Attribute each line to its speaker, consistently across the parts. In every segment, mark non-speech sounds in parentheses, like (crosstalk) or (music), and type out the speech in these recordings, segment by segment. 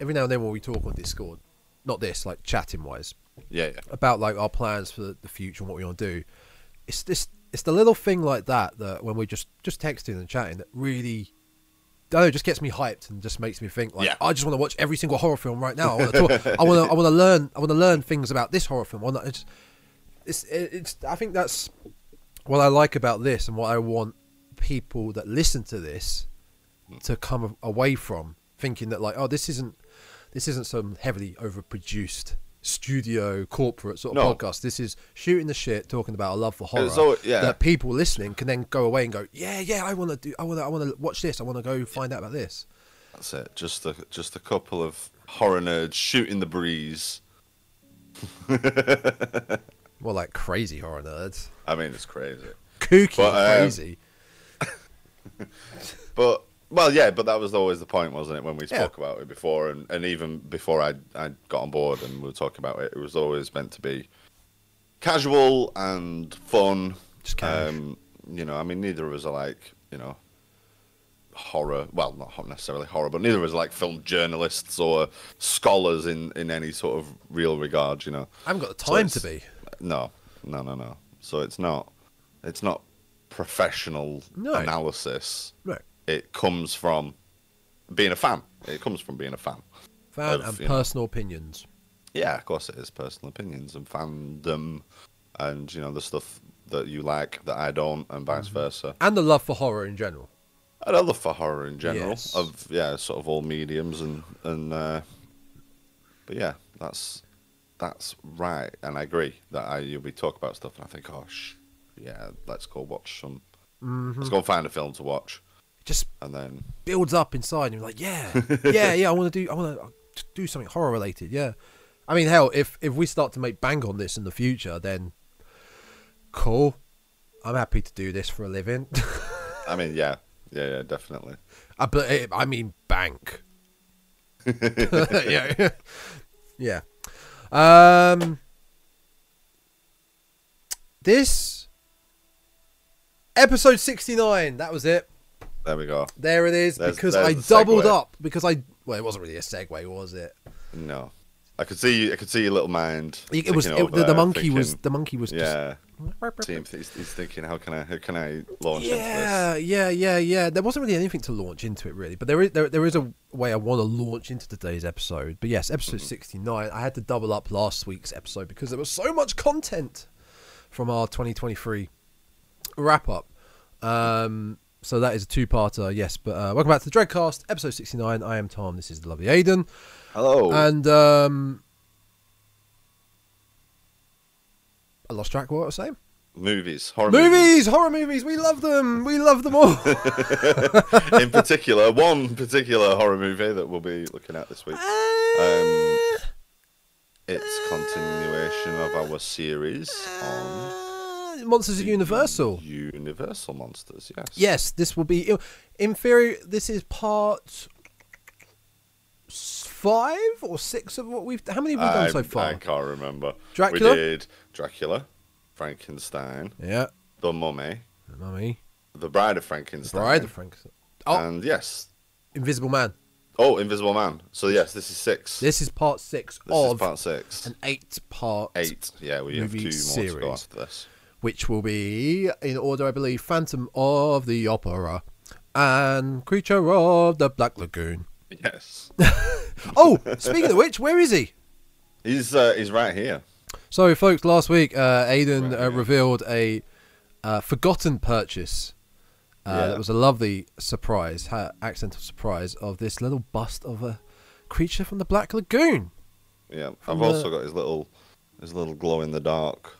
Speaker 1: every now and then when we talk on Discord, not this, like chatting wise,
Speaker 2: Yeah, yeah.
Speaker 1: about like our plans for the future and what we want to do. It's this, it's the little thing like that that when we're just just texting and chatting that really. I don't know, it just gets me hyped and just makes me think like
Speaker 2: Yeah.
Speaker 1: I just want to watch every single horror film right now. I want to, talk, I want to, I want to learn, I want to learn things about this horror film. I it's, it's, it's, I think that's what I like about this and what I want people that listen to this mm. to come away from thinking that like, oh, this isn't, this isn't some heavily overproduced studio corporate sort of
Speaker 2: No.
Speaker 1: podcast. This is shooting the shit, talking about a love for horror.
Speaker 2: Al- yeah.
Speaker 1: That people listening can then go away and go, yeah, yeah, I want to do, I want to, I want to watch this. I want to go find out about this.
Speaker 2: That's it. Just a just a couple of horror nerds shooting the breeze. (laughs)
Speaker 1: More like crazy horror nerds,
Speaker 2: I mean, it's crazy.
Speaker 1: kooky,
Speaker 2: But, um,
Speaker 1: crazy. (laughs)
Speaker 2: But well, yeah, but that was always the point, wasn't it? When we
Speaker 1: Yeah.
Speaker 2: spoke about it before, and, and even before I I got on board and we were talking about it, it was always meant to be casual and fun.
Speaker 1: Just cash.
Speaker 2: Um, you know, I mean, neither of us are like you know horror. Well, not necessarily horror, but neither of us are like film journalists or scholars in in any sort of real regard. You know.
Speaker 1: I haven't got the
Speaker 2: so
Speaker 1: time to be.
Speaker 2: No, no, no, no. So it's not, it's not professional
Speaker 1: No.
Speaker 2: analysis.
Speaker 1: Right.
Speaker 2: It comes from being a fan. It comes from being a fan.
Speaker 1: Fan
Speaker 2: of,
Speaker 1: and
Speaker 2: you know.
Speaker 1: personal opinions.
Speaker 2: Yeah, of course it is personal opinions and fandom, and you know the stuff that you like that I don't, and vice
Speaker 1: Mm-hmm.
Speaker 2: versa.
Speaker 1: And the love for horror in general.
Speaker 2: And I love for horror in general
Speaker 1: Yes.
Speaker 2: of yeah, sort of all mediums and and. Uh, but yeah, that's that's right, and I agree that I you'll be talk about stuff, and I think, oh, sh- yeah, let's go watch some.
Speaker 1: Mm-hmm.
Speaker 2: Let's go find a film to watch,
Speaker 1: just
Speaker 2: and then
Speaker 1: builds up inside, and you're like, yeah, (laughs) yeah, yeah. I want to do, I want to do something horror related. Yeah. I mean, hell, if if we start to make bang on this in the future, then cool. I'm happy to do this for a living. (laughs)
Speaker 2: I mean, yeah, yeah, yeah, definitely.
Speaker 1: I, but eh, I mean, bank. (laughs) yeah, yeah. Um, this episode sixty nine. That was it.
Speaker 2: There we go.
Speaker 1: There it is.
Speaker 2: There's-
Speaker 1: because
Speaker 2: there's
Speaker 1: I doubled
Speaker 2: segue.
Speaker 1: up. Because I well, it wasn't really a segue, was it?
Speaker 2: No, I could see, you I could see your little mind.
Speaker 1: It was it, the, the monkey was the monkey was
Speaker 2: yeah.
Speaker 1: just
Speaker 2: he's, he's thinking, how can I, how can I launch into
Speaker 1: Yeah, yeah, yeah, yeah. There wasn't really anything to launch into it, really. But there is there, there is a way I want to launch into today's episode. But yes, episode sixty nine. I had to double up last week's episode because there was so much content from our twenty twenty three wrap up. Um, so that is a two parter. Yes, but uh, welcome back to the Dreadcast, episode sixty nine. I am Tom. This is the lovely
Speaker 2: this? Hello.
Speaker 1: and um, I lost track of what I was saying.
Speaker 2: movies, horror
Speaker 1: Movies, horror movies. We love them. We love them all. (laughs)
Speaker 2: in particular, one particular horror movie that we'll be looking at this week. Um, it's continuation of our series on
Speaker 1: Uh, Monsters of Universal.
Speaker 2: Universal monsters. Yes.
Speaker 1: Yes, this will be in theory. This is part five or six of what we've. How many have we done
Speaker 2: I,
Speaker 1: so far?
Speaker 2: I can't remember.
Speaker 1: Dracula?
Speaker 2: We did Dracula, Frankenstein,
Speaker 1: Yeah,
Speaker 2: The Mummy, The
Speaker 1: mummy,
Speaker 2: The Bride of Frankenstein,
Speaker 1: Bride of Frank. Oh,
Speaker 2: and yes,
Speaker 1: Invisible Man.
Speaker 2: oh, Invisible Man. So yes, this is six.
Speaker 1: This is part six
Speaker 2: This is
Speaker 1: of
Speaker 2: part six.
Speaker 1: an eight-part
Speaker 2: Eight. Yeah, we have two more to go after this.
Speaker 1: Which will be in order, I believe, Phantom of the Opera and Creature of the Black Lagoon.
Speaker 2: Yes. (laughs)
Speaker 1: Oh, speaking of which, where is he?
Speaker 2: he's uh, he's right here.
Speaker 1: So, folks, last week uh, Aidan
Speaker 2: Right,
Speaker 1: uh, revealed a uh, forgotten purchase. Uh,
Speaker 2: Yeah.
Speaker 1: That was a lovely surprise, ha- accidental surprise of this little bust of a creature from the Black Lagoon.
Speaker 2: Yeah. I've
Speaker 1: the-
Speaker 2: also got his little his little glow in the dark.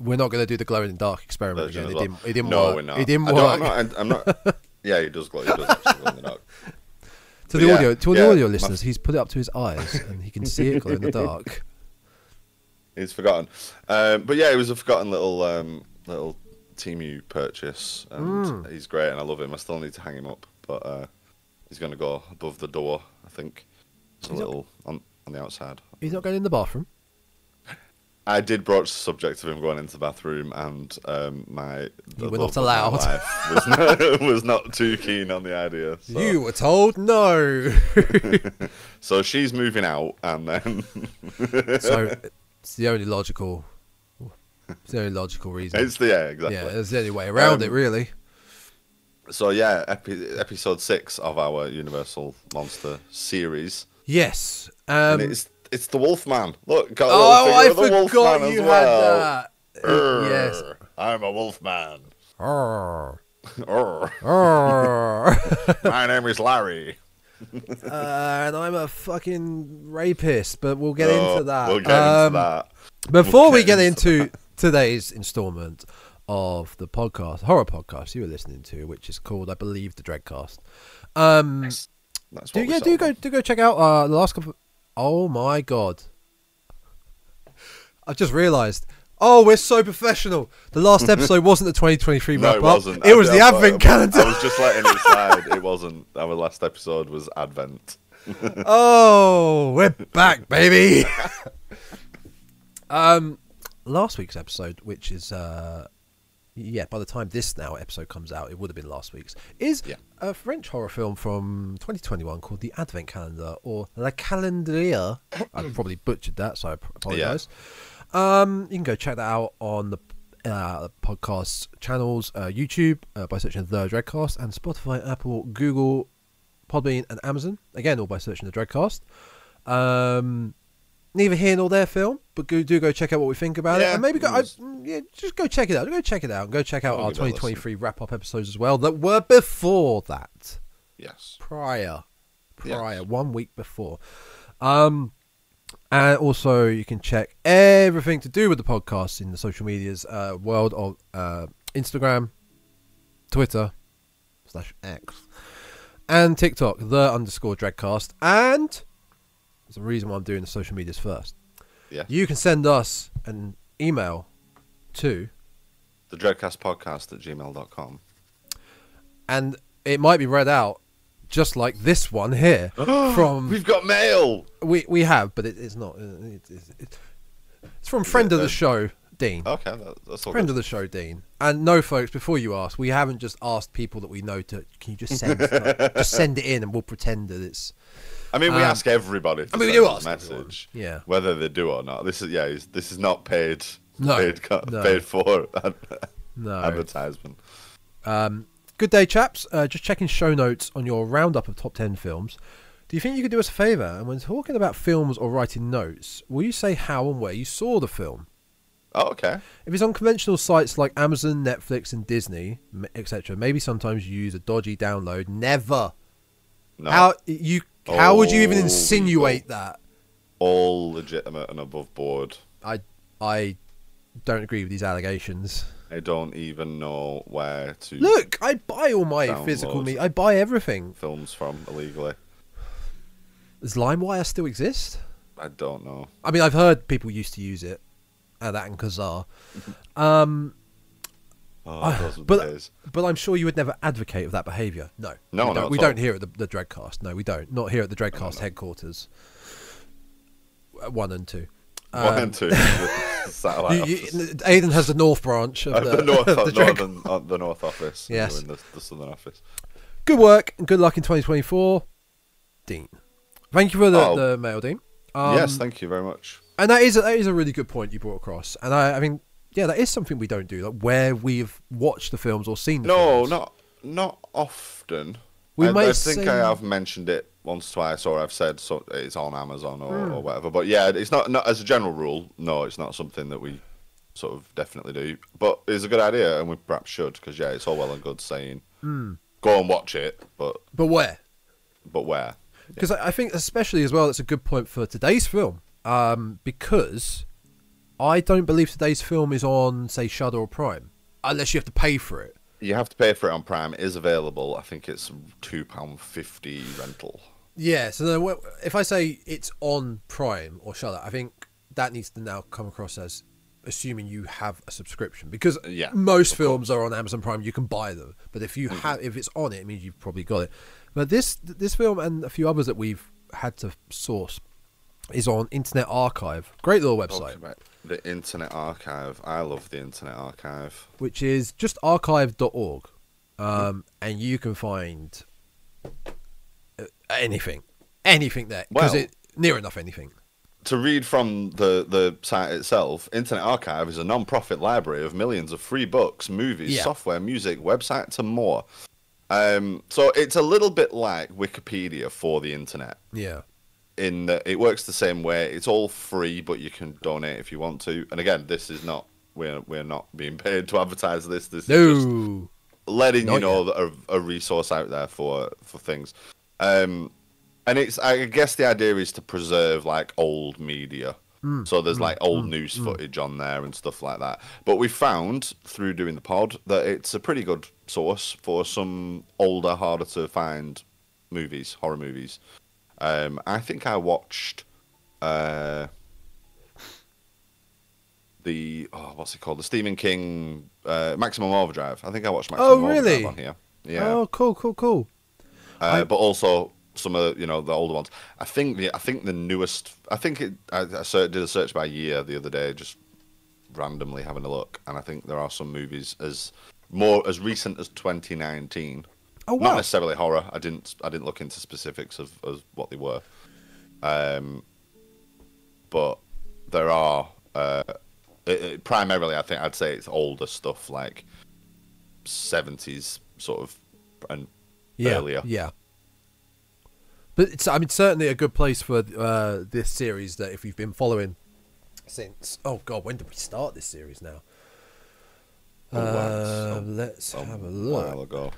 Speaker 1: We're not going to do the glow in the dark experiment again. It didn't. It didn't
Speaker 2: no,
Speaker 1: work.
Speaker 2: we're not.
Speaker 1: It didn't work.
Speaker 2: I'm not. I'm (laughs) not yeah, he does glow. He does actually glow in the dark.
Speaker 1: to
Speaker 2: but
Speaker 1: the
Speaker 2: yeah,
Speaker 1: audio, to
Speaker 2: yeah,
Speaker 1: the audio
Speaker 2: my-
Speaker 1: listeners, he's put it up to his eyes and he can see it glow in the dark. (laughs)
Speaker 2: He's forgotten. Um, but yeah, it was a forgotten little um, little Temu purchase, and
Speaker 1: Mm.
Speaker 2: he's great, and I love him. I still need to hang him up, but uh, he's going to go above the door. I think it's a
Speaker 1: He's not-
Speaker 2: little on on the outside.
Speaker 1: He's not going in the bathroom.
Speaker 2: I did broach the subject of him going into the bathroom, and um, my the
Speaker 1: were not allowed.
Speaker 2: Was (laughs) not, (laughs) was not too keen on the idea. So,
Speaker 1: You were told no. (laughs)
Speaker 2: so she's moving out, and then
Speaker 1: so it's the only logical. It's the only logical reason.
Speaker 2: it's the yeah exactly.
Speaker 1: yeah, it's the only way around it,
Speaker 2: Um,
Speaker 1: really.
Speaker 2: So yeah, epi- episode six of our Universal Monster series,
Speaker 1: Yes.
Speaker 2: and
Speaker 1: Um,
Speaker 2: it's it's the Wolfman. Look, got a
Speaker 1: oh, I forgot you had
Speaker 2: well.
Speaker 1: that. Yes.
Speaker 2: I'm a Wolfman.
Speaker 1: Arr.
Speaker 2: Urgh,
Speaker 1: Arr. (laughs)
Speaker 2: My name is Larry. (laughs)
Speaker 1: uh, and I'm a fucking rapist, but we'll get
Speaker 2: Oh,
Speaker 1: into that.
Speaker 2: We'll get
Speaker 1: Um,
Speaker 2: into that.
Speaker 1: Before
Speaker 2: We'll
Speaker 1: we
Speaker 2: get into
Speaker 1: into today's installment of the podcast, horror podcast you were listening to, which is called, I believe, the Dreadcast. Um,
Speaker 2: That's what
Speaker 1: do yeah, do go do go check out uh, the last couple. Oh my god! I've just realised. Oh, we're so professional. The last (laughs) episode wasn't the 2023
Speaker 2: No,
Speaker 1: wrap
Speaker 2: it
Speaker 1: up.
Speaker 2: wasn't.
Speaker 1: It
Speaker 2: I-
Speaker 1: was
Speaker 2: I
Speaker 1: the
Speaker 2: thought-
Speaker 1: Advent calendar.
Speaker 2: I was just letting it slide. It (laughs) wasn't. Our last episode was Advent. (laughs)
Speaker 1: Oh, we're back, baby. um, last week's episode, which is uh, yeah, by the time this now episode comes out, it would have been last week's, is
Speaker 2: Yeah.
Speaker 1: a French horror film from 2021 called The Advent Calendar or La Calendrier. (coughs) I probably butchered that, so I apologize. Um, you can go check that out on the uh, podcast channels, uh, YouTube uh, by searching the Dreadcast, and Spotify, Apple, Google, Podbean, and Amazon. Again, all by searching the Dreadcast. Um, neither here nor there film, but go, do go check out what we think about it, and maybe go. I, mm, yeah, just go check it out. Go check it out, and go check out
Speaker 2: I'll
Speaker 1: our
Speaker 2: give it a listen.
Speaker 1: 2023 wrap up episodes as well that were before that
Speaker 2: Yes.
Speaker 1: prior,
Speaker 2: Yes.
Speaker 1: prior, one week before. Um, and also you can check everything to do with the podcast in the social medias uh, world of uh, Instagram, Twitter slash X, and TikTok, the underscore Dreadcast, and there's a reason why I'm doing the social medias first.
Speaker 2: Yeah.
Speaker 1: You can send us an email to
Speaker 2: The Dreadcast Podcast at gmail.com.
Speaker 1: and it might be read out just like this one here (gasps) from
Speaker 2: We've got mail.
Speaker 1: We we have, but it, it's not. uh, It, it's it's it's from friend of the
Speaker 2: uh,
Speaker 1: show, Dean.
Speaker 2: Okay, that's all
Speaker 1: friend
Speaker 2: good.
Speaker 1: of the show, Dean. And no, folks, before you ask, we haven't just asked people that we know to. Can you just send (laughs) just send it in, and we'll pretend that it's.
Speaker 2: I mean, we
Speaker 1: Um,
Speaker 2: ask everybody
Speaker 1: I mean, we do ask everyone.
Speaker 2: message,
Speaker 1: Yeah.
Speaker 2: whether they do or not. This is yeah, this is not paid,
Speaker 1: No,
Speaker 2: paid,
Speaker 1: no.
Speaker 2: paid for (laughs)
Speaker 1: No.
Speaker 2: advertisement.
Speaker 1: Um, good day, chaps. Uh, just checking show notes on your roundup of top ten films. Do you think you could do us a favour? And when talking about films or writing notes, will you say how and where you saw the film?
Speaker 2: Oh, okay.
Speaker 1: If it's on conventional sites like Amazon, Netflix, and Disney, etc., maybe sometimes you use a dodgy download. Never.
Speaker 2: No,
Speaker 1: How you? How would you even
Speaker 2: Oh,
Speaker 1: insinuate that?
Speaker 2: all legitimate and above board.
Speaker 1: I I don't agree with these allegations.
Speaker 2: I don't even know where to
Speaker 1: Look, I buy all my physical meat. I buy everything.
Speaker 2: films from illegally.
Speaker 1: Does LimeWire still exist?
Speaker 2: I don't know.
Speaker 1: I mean, I've heard people used to use it. Uh, that and Kazaa. Um,
Speaker 2: Oh,
Speaker 1: I-
Speaker 2: those were the
Speaker 1: but
Speaker 2: days.
Speaker 1: but I'm sure you would never advocate of that behaviour. No,
Speaker 2: No,
Speaker 1: we don't, we don't here at the, the Dreadcast. No, we don't. Not here at the Dreadcast
Speaker 2: no.
Speaker 1: headquarters. Uh, One and two.
Speaker 2: One
Speaker 1: Um,
Speaker 2: and two. (laughs) (laughs) satellite
Speaker 1: You, you. Aidan has the North branch of
Speaker 2: Uh,
Speaker 1: the,
Speaker 2: the north, (laughs)
Speaker 1: of the Dread-
Speaker 2: northern, uh, the north office.
Speaker 1: Yes.
Speaker 2: in the, the southern office.
Speaker 1: Good work and good luck in 2024, Dean. Thank you for the,
Speaker 2: Oh.
Speaker 1: the mail, Dean. Um,
Speaker 2: yes, thank you very much.
Speaker 1: and that is a, that is a really good point you brought across. And I, I mean, yeah, that is something we don't do, like where we've watched the films or seen the
Speaker 2: No,
Speaker 1: films.
Speaker 2: not not often.
Speaker 1: We
Speaker 2: I, I think I have mentioned it once, or twice, or I've said so it's on Amazon or,
Speaker 1: Hmm.
Speaker 2: or whatever. But yeah, it's not not as a general rule. No, it's not something that we sort of definitely do. But it's a good idea, and we perhaps should because yeah, it's all well and good saying
Speaker 1: Hmm.
Speaker 2: go and watch it, but
Speaker 1: But where?
Speaker 2: but where?
Speaker 1: Because I I think, especially as well, that's a good point for today's film. Um, because I don't believe today's film is on, say, Shudder or Prime, unless you have to pay for it.
Speaker 2: You have to pay for it on Prime. It is available. I think it's two pound fifty rental.
Speaker 1: Yeah. So then, if I say it's on Prime or Shudder, I think that needs to now come across as assuming you have a subscription because
Speaker 2: Yeah,
Speaker 1: most films are on Amazon Prime. You can buy them, but if you
Speaker 2: Mm-hmm.
Speaker 1: have, if it's on it, it means you've probably got it. But this this film and a few others that we've had to source is on Internet Archive. Great little website,
Speaker 2: the Internet Archive. I love the Internet Archive.
Speaker 1: which is just archive.org. Um, and you can find uh, anything, anything there because
Speaker 2: Well-
Speaker 1: it near enough anything.
Speaker 2: To read from the, the site itself, Internet Archive is a non-profit library of millions of free books, movies,
Speaker 1: Yeah.
Speaker 2: software, music, websites, and more. Um, so it's a little bit like Wikipedia for the internet.
Speaker 1: Yeah,
Speaker 2: in that it works the same way. It's all free, but you can donate if you want to. And again, this is not we're we're not being paid to advertise this. This is just
Speaker 1: no,
Speaker 2: letting you
Speaker 1: Not
Speaker 2: know that a, a resource out there for for things. Um, and it's I guess the idea is to preserve like old media.
Speaker 1: Mm,
Speaker 2: So there's like old news footage on there and stuff like that. But we found through doing the pod that it's a pretty good source for some older, harder to find movies, horror movies. Um, I think I watched uh, the oh, what's it called? The Stephen King uh, Maximum Overdrive. I think I watched Maximum
Speaker 1: Oh, really?
Speaker 2: Overdrive on here. Yeah,
Speaker 1: Oh, cool, cool, cool.
Speaker 2: uh,
Speaker 1: I-
Speaker 2: but also some of the, you know the older ones. I think the I think the newest. I think it. I, I did a search by year the other day, just randomly having a look, and I think there are some movies as more as recent as 2019.
Speaker 1: Oh
Speaker 2: Not necessarily horror. I didn't. I didn't look into specifics of, of what they were. Um, but there are uh, it, it- primarily. I think I'd say it's older stuff like 70s sort of and
Speaker 1: yeah,
Speaker 2: earlier.
Speaker 1: yeah. But it's I mean certainly a good place for uh, this series that if you've been following since oh god when did we start this series now?
Speaker 2: Oh, wow,
Speaker 1: Uh, let's
Speaker 2: a
Speaker 1: have a
Speaker 2: while
Speaker 1: look.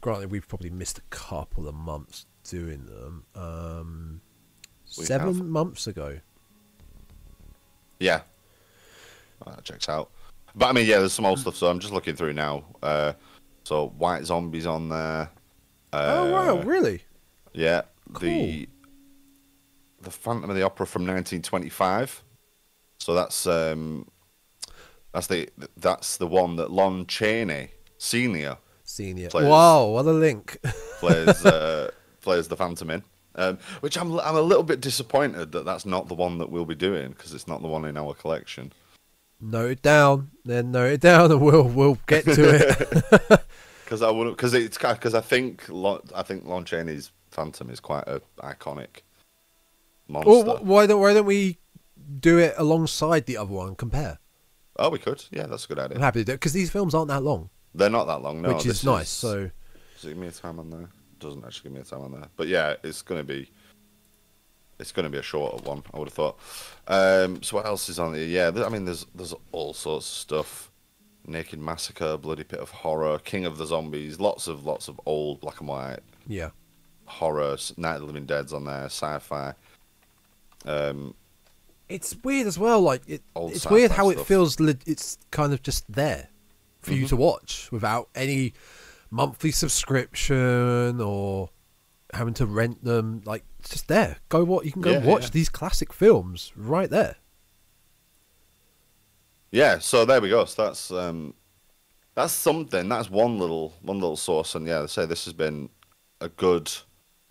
Speaker 1: Granted, we've probably missed a couple of months doing them. Um, seven
Speaker 2: have.
Speaker 1: months ago.
Speaker 2: Yeah, that checks out. But I mean, yeah, there's some old stuff. So I'm just looking through now. Uh, so White Zombies on there. Uh,
Speaker 1: oh wow, really?
Speaker 2: Yeah, the the Phantom of the Opera from 1925. So that's um, that's the that's the one that Lon Chaney Senior
Speaker 1: Senior.
Speaker 2: Players.
Speaker 1: Wow, what a link. (laughs)
Speaker 2: plays uh, plays the Phantom in. Um, which I'm I'm a little bit disappointed that that's not the one that we'll be doing because it's not the one in our collection.
Speaker 1: note it down, then note it down, and we'll we'll get to it. (laughs) (laughs)
Speaker 2: Because I would because it's because I think Lon, I think Lon Chaney's Phantom is quite a iconic monster.
Speaker 1: wh- why don't why don't we do it alongside the other one? Compare.
Speaker 2: oh, we could. Yeah, that's a good idea.
Speaker 1: I'm happy to do it because these films aren't that long,
Speaker 2: They're not that long, no.
Speaker 1: which is nice. So
Speaker 2: does it give me a time on there? Doesn't actually give me a time on there. But yeah, it's gonna be. It's going to be a shorter one, I would have thought. Um, so what else is on there? Yeah, I mean, there's there's all sorts of stuff. Naked Massacre, Bloody Pit of Horror, King of the Zombies, lots of lots of old black and white
Speaker 1: yeah,
Speaker 2: horror, Night of the Living Dead's on there, sci-fi. Um,
Speaker 1: it's weird as well. Like it, it's weird how
Speaker 2: sci-fi
Speaker 1: it feels. Le- it's kind of just there for you
Speaker 2: Mhm.
Speaker 1: to watch without any monthly subscription or having to rent them. Like it's just there. Go what you can go
Speaker 2: Yeah,
Speaker 1: watch
Speaker 2: yeah.
Speaker 1: these classic films right there.
Speaker 2: yeah, so there we go. So that's um, that's something. That's one little one little source, and yeah, I say this has been a good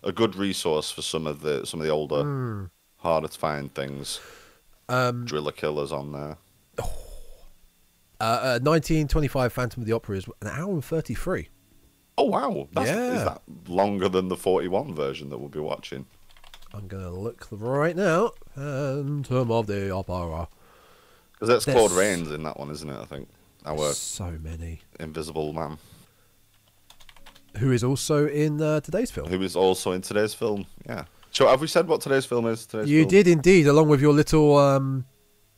Speaker 2: a good resource for some of the some of the older,
Speaker 1: Hmm.
Speaker 2: harder to find things.
Speaker 1: Um,
Speaker 2: Driller Killers on there.
Speaker 1: Uh, uh, 1925 Phantom of the Opera is an hour and 33.
Speaker 2: Oh wow, that's,
Speaker 1: Yeah.
Speaker 2: is that longer than the forty-one version that we'll be watching?
Speaker 1: I'm gonna look right now. Phantom of the Opera.
Speaker 2: Because that's
Speaker 1: There's-
Speaker 2: Claude Rains in that one, isn't it? I think our
Speaker 1: So many.
Speaker 2: Invisible Man,
Speaker 1: Who is also in uh, today's film?
Speaker 2: who is also in today's film. Yeah. So have we said what today's film is? Today's
Speaker 1: You
Speaker 2: film?
Speaker 1: did indeed, along with your little um,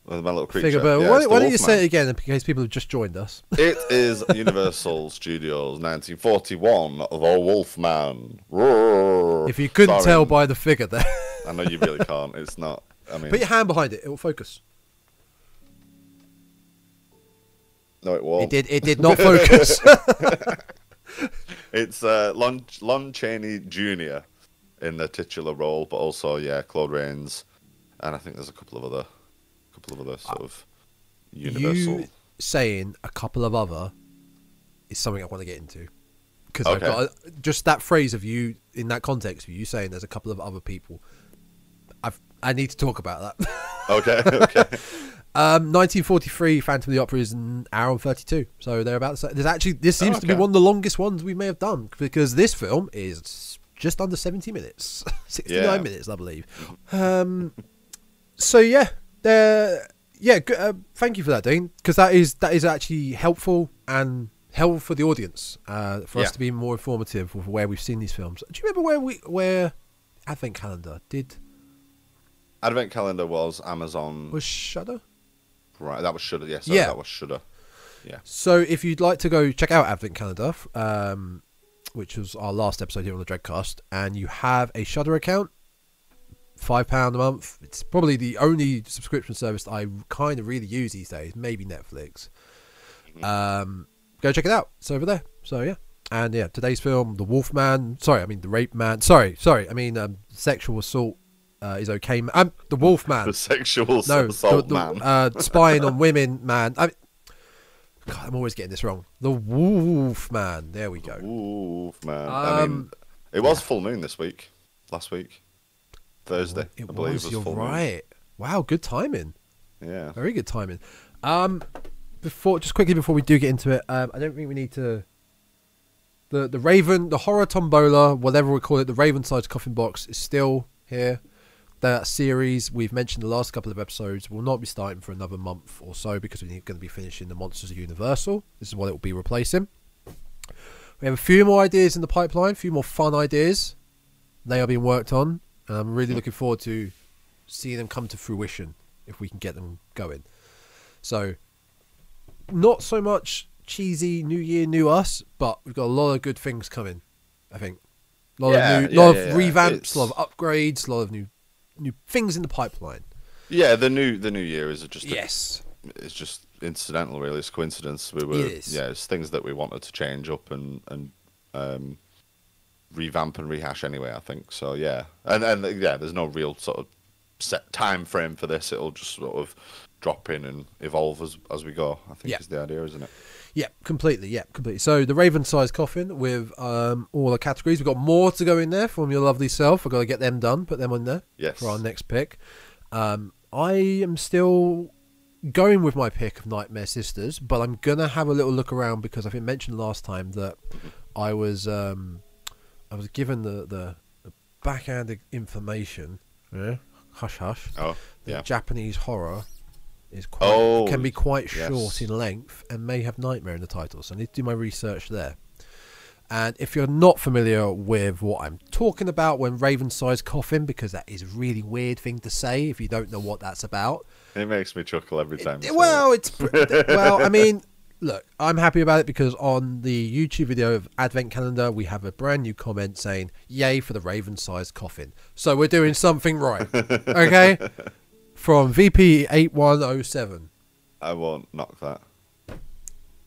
Speaker 2: With my little creature.
Speaker 1: figure.
Speaker 2: Yeah,
Speaker 1: why, why don't you say it again in case people have just joined us? (laughs)
Speaker 2: It is Universal (laughs) Studios 1941, The Wolfman. Roar.
Speaker 1: if you couldn't tell by the figure there,
Speaker 2: I know you really (laughs) can't. It's not. I mean,
Speaker 1: put your hand behind it; it will focus.
Speaker 2: no, it won't.
Speaker 1: It did. It did not focus.
Speaker 2: It's uh, Lon, Lon Chaney Jr. in the titular role, but also yeah, Claude Rains, and I think there's a couple of other, couple of other sort of Universal.
Speaker 1: you saying a couple of other is something I want to get into because I've got a, just that phrase of you in that context of you saying there's a couple of other people. I've, I need to talk about that. (laughs)
Speaker 2: Okay, okay. (laughs)
Speaker 1: Um, 1943, Phantom of the Opera is an hour and 32. So they're about. There's actually this seems to be one of the longest ones we may have done because this film is just under 70 minutes, (laughs) 69
Speaker 2: Yeah.
Speaker 1: minutes, I believe. Um, so yeah, they're yeah. Uh, thank you for that, Dean, because that is that is actually helpful and helpful for the audience uh, for us to be more informative of where we've seen these films. Do you remember where we where Advent Calendar did
Speaker 2: Advent calendar was Amazon.
Speaker 1: was Shudder?
Speaker 2: right, that was Shudder. Yes,
Speaker 1: Yeah.
Speaker 2: that was Shudder. Yeah.
Speaker 1: So if you'd like to go check out Advent Calendar, um, which was our last episode here on the Dreadcast, and you have a Shudder account, five pound a month. It's probably the only subscription service that I kind of really use these days. Maybe Netflix. Um, go check it out. It's over there. So yeah, and yeah, today's film, The Wolfman. Sorry, I mean the Rape Man. Sorry, sorry, I mean um, sexual assault uh, is okay. Man. Um, the Wolfman.
Speaker 2: The sexual
Speaker 1: No,
Speaker 2: assault
Speaker 1: the, the,
Speaker 2: man.
Speaker 1: Uh, spying on women, man. I, God, I'm always getting this wrong. The Wolf Man. There we go.
Speaker 2: Ooh, man. I mean,
Speaker 1: Um,
Speaker 2: it was full moon this week. Last week, Thursday.
Speaker 1: It
Speaker 2: I believe
Speaker 1: was.
Speaker 2: was
Speaker 1: You're right. Wow, good timing.
Speaker 2: Yeah.
Speaker 1: Very good timing. Um, before just quickly before we do get into it, um, I don't think we need to. The the Raven, the horror tombola, whatever we call it, the Raven sized coffin box is still here. That series we've mentioned the last couple of episodes will not be starting for another month or so because we're going to be finishing the Monsters of Universal. This is what it will be replacing. We have a few more ideas in the pipeline, a few more fun ideas. They are being worked on, and I'm really looking forward to seeing them come to fruition if we can get them going. So, not so much cheesy New Year, New Us, but we've got a lot of good things coming. I think a lot
Speaker 2: Yeah,
Speaker 1: of new,
Speaker 2: yeah,
Speaker 1: lot
Speaker 2: yeah,
Speaker 1: of revamps,
Speaker 2: It's-
Speaker 1: a lot of upgrades, a lot of new, new things in the pipeline.
Speaker 2: Yeah, the new the new year is just a,
Speaker 1: Yes,
Speaker 2: it's just incidental really. It's coincidence. We were
Speaker 1: It is.
Speaker 2: yeah, it's things that we wanted to change up and and um, revamp and rehash anyway. I think so. Yeah, and and yeah, there's no real sort of set time frame for this. It'll just sort of drop in and evolve as as we go. I think
Speaker 1: Yeah.
Speaker 2: is the idea, isn't it?
Speaker 1: yeah, completely, yeah, completely. So the Raven sized coffin with um, all the categories. We've got more to go in there from your lovely self. We've got to get them done, put them on there.
Speaker 2: Yes.
Speaker 1: for our next pick. Um, I am still going with my pick of Nightmare Sisters, but I'm gonna have a little look around because I think mentioned last time that I was um, I was given the, the, the backhanded information. Yeah, hush hush.
Speaker 2: Oh
Speaker 1: that
Speaker 2: yeah.
Speaker 1: Japanese horror is quite
Speaker 2: Oh,
Speaker 1: can be quite
Speaker 2: yes.
Speaker 1: short in length and may have nightmare in the title. So I need to do my research there. And if you're not familiar with what I'm talking about when Raven Size Coffin, because that is a really weird thing to say if you don't know what that's about.
Speaker 2: It makes me chuckle every time. you say
Speaker 1: well, it's well, I mean, (laughs) look, I'm happy about it because on the YouTube video of Advent Calendar, we have a brand new comment saying "Yay for the raven sized Coffin." So we're doing (laughs) something right, okay? From VP eight one zero seven.
Speaker 2: I won't knock that.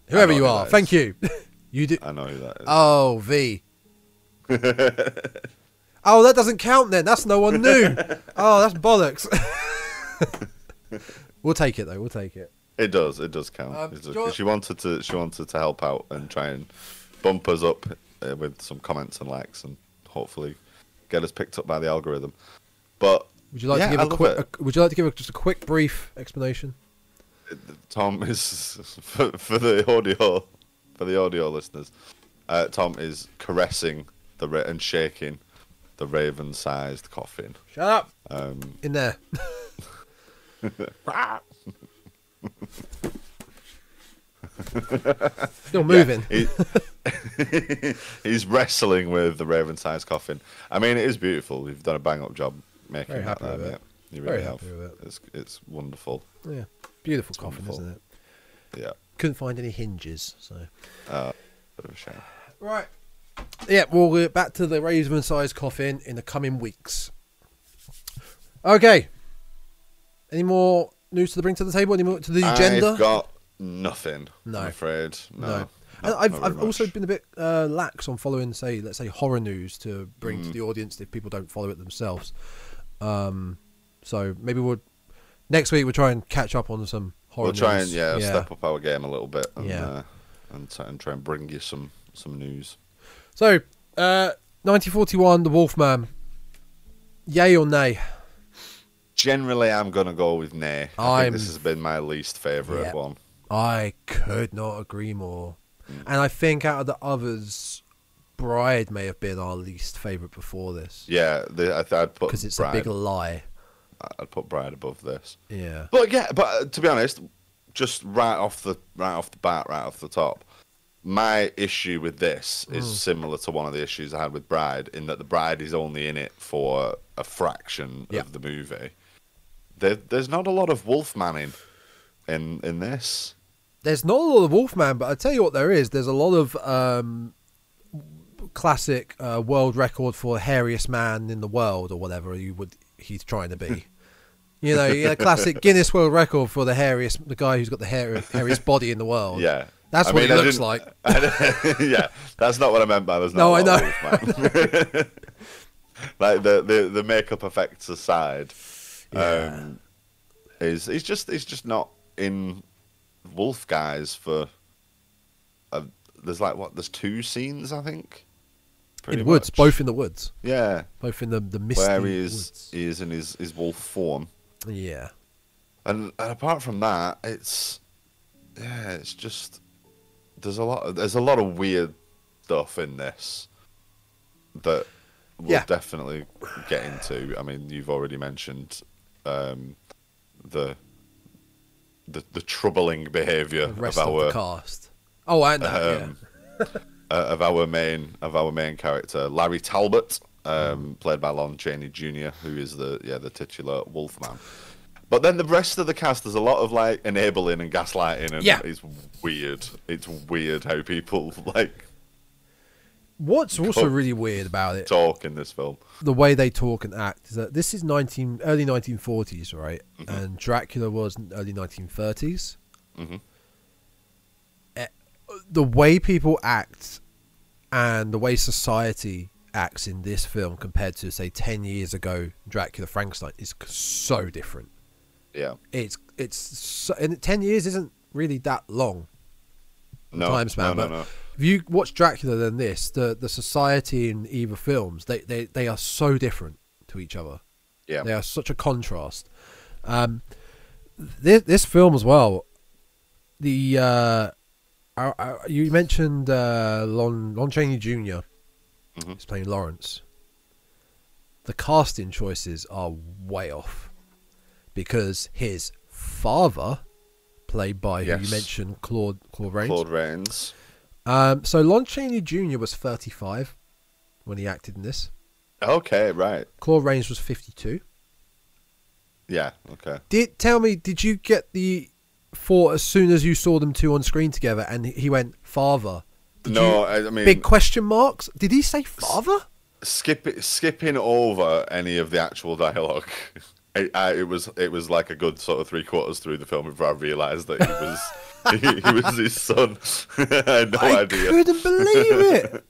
Speaker 1: whoever you are, thank you. (laughs) you do.
Speaker 2: I know who that is.
Speaker 1: Oh, V. (laughs) oh, that doesn't count then. That's no one new. Oh, that's bollocks. we'll take it though. We'll take it.
Speaker 2: It does. It does count.
Speaker 1: Um,
Speaker 2: It's
Speaker 1: do
Speaker 2: just-
Speaker 1: you want-
Speaker 2: she wanted to. She wanted to help out and try and bump us up uh, with some comments and likes, and hopefully get us picked up by the algorithm. But
Speaker 1: Would you like
Speaker 2: Yeah,
Speaker 1: to give
Speaker 2: I
Speaker 1: a quick? A, would you like to give a, just a quick, brief explanation?
Speaker 2: Tom is (laughs) for, for the audio for the audio listeners. Uh, Tom is caressing the ra- and shaking the raven-sized coffin.
Speaker 1: Shut up.
Speaker 2: Um,
Speaker 1: In there. (laughs) (laughs) (laughs) Still moving.
Speaker 2: Yeah, he- (laughs) he's wrestling with the raven-sized coffin. I mean, it is beautiful. You've done a bang-up job making
Speaker 1: Very
Speaker 2: that. There,
Speaker 1: with it.
Speaker 2: mate. You
Speaker 1: Very
Speaker 2: really
Speaker 1: happy
Speaker 2: have.
Speaker 1: with it.
Speaker 2: It's it's wonderful.
Speaker 1: Yeah. Beautiful coffin,
Speaker 2: wonderful.
Speaker 1: isn't it?
Speaker 2: Yeah.
Speaker 1: Couldn't find any hinges, so.
Speaker 2: Uh, bit of a shame.
Speaker 1: Right. Yeah, we'll get back to the Raven sized coffin in the coming weeks. Okay. Any more news to bring to the table? Any more to the agenda?
Speaker 2: I've got nothing.
Speaker 1: No.
Speaker 2: I'm afraid. No.
Speaker 1: No.
Speaker 2: Not-
Speaker 1: I've, I've also been a bit uh, lax on following, say, let's say, horror news to bring
Speaker 2: Mm.
Speaker 1: to the audience if people don't follow it themselves. Um, so maybe we'll next week we'll try and catch up on some horror
Speaker 2: We'll try and
Speaker 1: news.
Speaker 2: yeah, step up our game a little bit and
Speaker 1: Yeah.
Speaker 2: uh, and, try and try and bring you some some news.
Speaker 1: So, uh, 1941, The Wolfman. Yay or nay?
Speaker 2: generally, I'm gonna go with Nay. I
Speaker 1: I'm-
Speaker 2: think this has been my least favorite
Speaker 1: Yep.
Speaker 2: one.
Speaker 1: I could not agree more. And I think out of the others, Bride may have been our least favorite before this
Speaker 2: Yeah, the, I th- I'd put
Speaker 1: because it's
Speaker 2: Bride.
Speaker 1: a big lie.
Speaker 2: I'd put Bride above this.
Speaker 1: Yeah.
Speaker 2: But yeah, but uh, to be honest, just right off the right off the bat, right off the top, my issue with this is
Speaker 1: Mm.
Speaker 2: similar to one of the issues I had with Bride, in that the Bride is only in it for a fraction
Speaker 1: Yeah.
Speaker 2: of the movie. There, there's not a lot of Wolfmanning in in this.
Speaker 1: There's not a lot of Wolfman, but I tell you what, there is. There's a lot of um, classic uh, world record for hairiest man in the world, or whatever you would he's trying to be. (laughs) you know, yeah, classic Guinness World Record for the hairiest, the guy who's got the hair, hairiest body in the world.
Speaker 2: Yeah,
Speaker 1: That's
Speaker 2: I
Speaker 1: what
Speaker 2: mean,
Speaker 1: he
Speaker 2: I
Speaker 1: looks like. (laughs)
Speaker 2: yeah, that's not what I meant by there's
Speaker 1: No,
Speaker 2: not.
Speaker 1: I
Speaker 2: a lot of Wolfman. (laughs) like the, the the makeup effects aside,
Speaker 1: Yeah.
Speaker 2: um, is he's just he's just not in Wolf guys for. Uh, there's like what? There's two scenes I think. Pretty
Speaker 1: in woods, both in the woods,
Speaker 2: Yeah,
Speaker 1: both in the the misty
Speaker 2: where he is
Speaker 1: woods.
Speaker 2: he is in his his wolf form,
Speaker 1: Yeah.
Speaker 2: and, and apart from that, it's yeah, it's just there's a lot of, there's a lot of weird stuff in this that we'll
Speaker 1: Yeah.
Speaker 2: definitely get into. I mean, you've already mentioned um, the the the troubling behaviour of
Speaker 1: of
Speaker 2: our
Speaker 1: the cast. Oh, and that.
Speaker 2: um, (laughs) uh, of our main of our main character, Larry Talbot, um, played by Lon Chaney Jr., who is the yeah the titular Wolfman. But then the rest of the cast, there's a lot of like enabling and gaslighting, and
Speaker 1: Yeah.
Speaker 2: it's weird. It's weird how people (laughs) like
Speaker 1: What's also really weird about it,
Speaker 2: talk in this film.
Speaker 1: the way they talk and act, is that this is nineteen early nineteen forties, right?
Speaker 2: Mm-hmm.
Speaker 1: And Dracula was in early nineteen thirties.
Speaker 2: Mhm.
Speaker 1: The way people act and the way society acts in this film compared to say ten years ago, Dracula Frankenstein is so different.
Speaker 2: Yeah,
Speaker 1: It's it's so, and ten years isn't really that long.
Speaker 2: no
Speaker 1: time span,
Speaker 2: no,
Speaker 1: but
Speaker 2: no, no.
Speaker 1: If you watch Dracula than this, the the society in either films, they, they, they are so different to each other.
Speaker 2: Yeah,
Speaker 1: They are such a contrast. Um, this this film as well. The uh, I, I, you mentioned uh, Lon Lon Chaney junior
Speaker 2: Mhm.
Speaker 1: He's playing Lawrence. The casting choices are way off because his father, played by who you mentioned, Claude Claude Rains.
Speaker 2: Claude Rains.
Speaker 1: Um, so Lon Chaney Jr. was 35 when he acted in this.
Speaker 2: Okay, right.
Speaker 1: Claude Rains was 52.
Speaker 2: Yeah, okay.
Speaker 1: Did tell me, did you get the thought as soon as you saw them two on screen together and he went father? Did
Speaker 2: no,
Speaker 1: you-
Speaker 2: I, I mean,
Speaker 1: big question marks. Did he say father?
Speaker 2: skip skipping over any of the actual dialogue. (laughs) It, I, it was it was like a good sort of three quarters through the film before I realised that he was (laughs) (laughs) he, he was his son. (laughs) I had no
Speaker 1: I
Speaker 2: idea.
Speaker 1: couldn't believe it.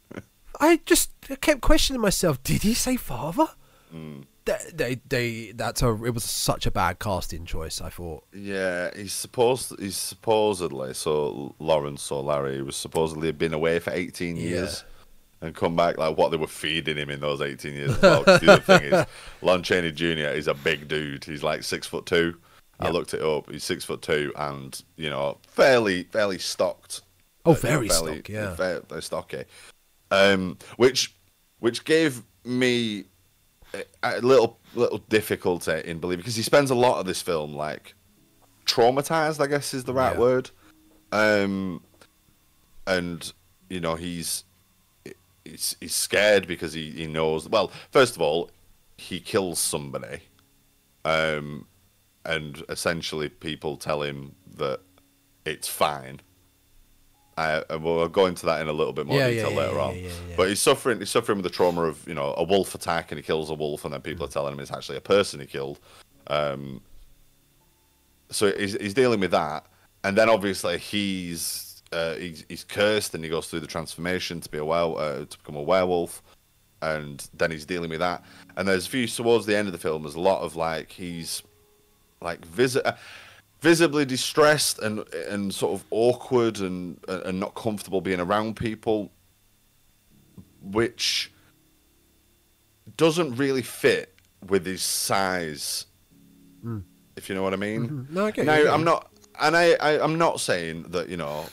Speaker 1: (laughs) I just kept questioning myself. Did he say father?
Speaker 2: Hmm.
Speaker 1: They, they, they, that's a. It was such a bad casting choice. I thought.
Speaker 2: Yeah, he's supposed he's supposedly so Lawrence or Larry He was supposedly been away for eighteen years. And come back like what they were feeding him in those eighteen years. as the other thing is, Lon Chaney Jr. is a big dude. He's like six foot two. I looked it up. He's six foot two, and you know, fairly fairly stocked.
Speaker 1: Oh,
Speaker 2: Uh,
Speaker 1: very
Speaker 2: fairly-
Speaker 1: stock, yeah.
Speaker 2: fair- very stocky. Um, which which gave me a, a little little difficulty in believing because he spends a lot of this film like traumatized. I guess is the right
Speaker 1: Yeah.
Speaker 2: word. Um, and you know he's he's, he's scared because he, he knows. Well, first of all, he kills somebody, um, and essentially people tell him that it's fine. Uh, and we'll go into that in a little bit more
Speaker 1: Yeah,
Speaker 2: detail
Speaker 1: yeah,
Speaker 2: later
Speaker 1: yeah,
Speaker 2: on. But he's suffering. He's suffering with the trauma of you know a wolf attack, and he kills a wolf, and then people
Speaker 1: Mm.
Speaker 2: are telling him it's actually a person he killed. Um, so he's, he's dealing with that, and then obviously he's uh, he's, he's cursed, and he goes through the transformation to be a were uh, to become a werewolf, and then he's dealing with that. And there's a few towards the end of the film. There's a lot of like he's like visit visibly distressed and and sort of awkward and and not comfortable being around people, which doesn't really fit with his size. If you know what I mean.
Speaker 1: Mhm. No, I get you,
Speaker 2: now,
Speaker 1: get
Speaker 2: I'm not, and I, I, I'm not saying that you know,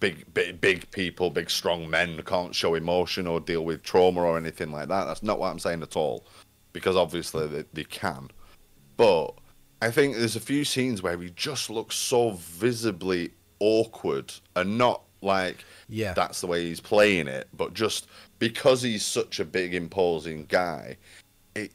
Speaker 2: big, big, big people, big, strong men can't show emotion or deal with trauma or anything like that. That's not what I'm saying at all, because obviously they, they can. But I think there's a few scenes where he just looks so visibly awkward and not like
Speaker 1: Yeah.
Speaker 2: that's the way he's playing it, but just because he's such a big, imposing guy, it.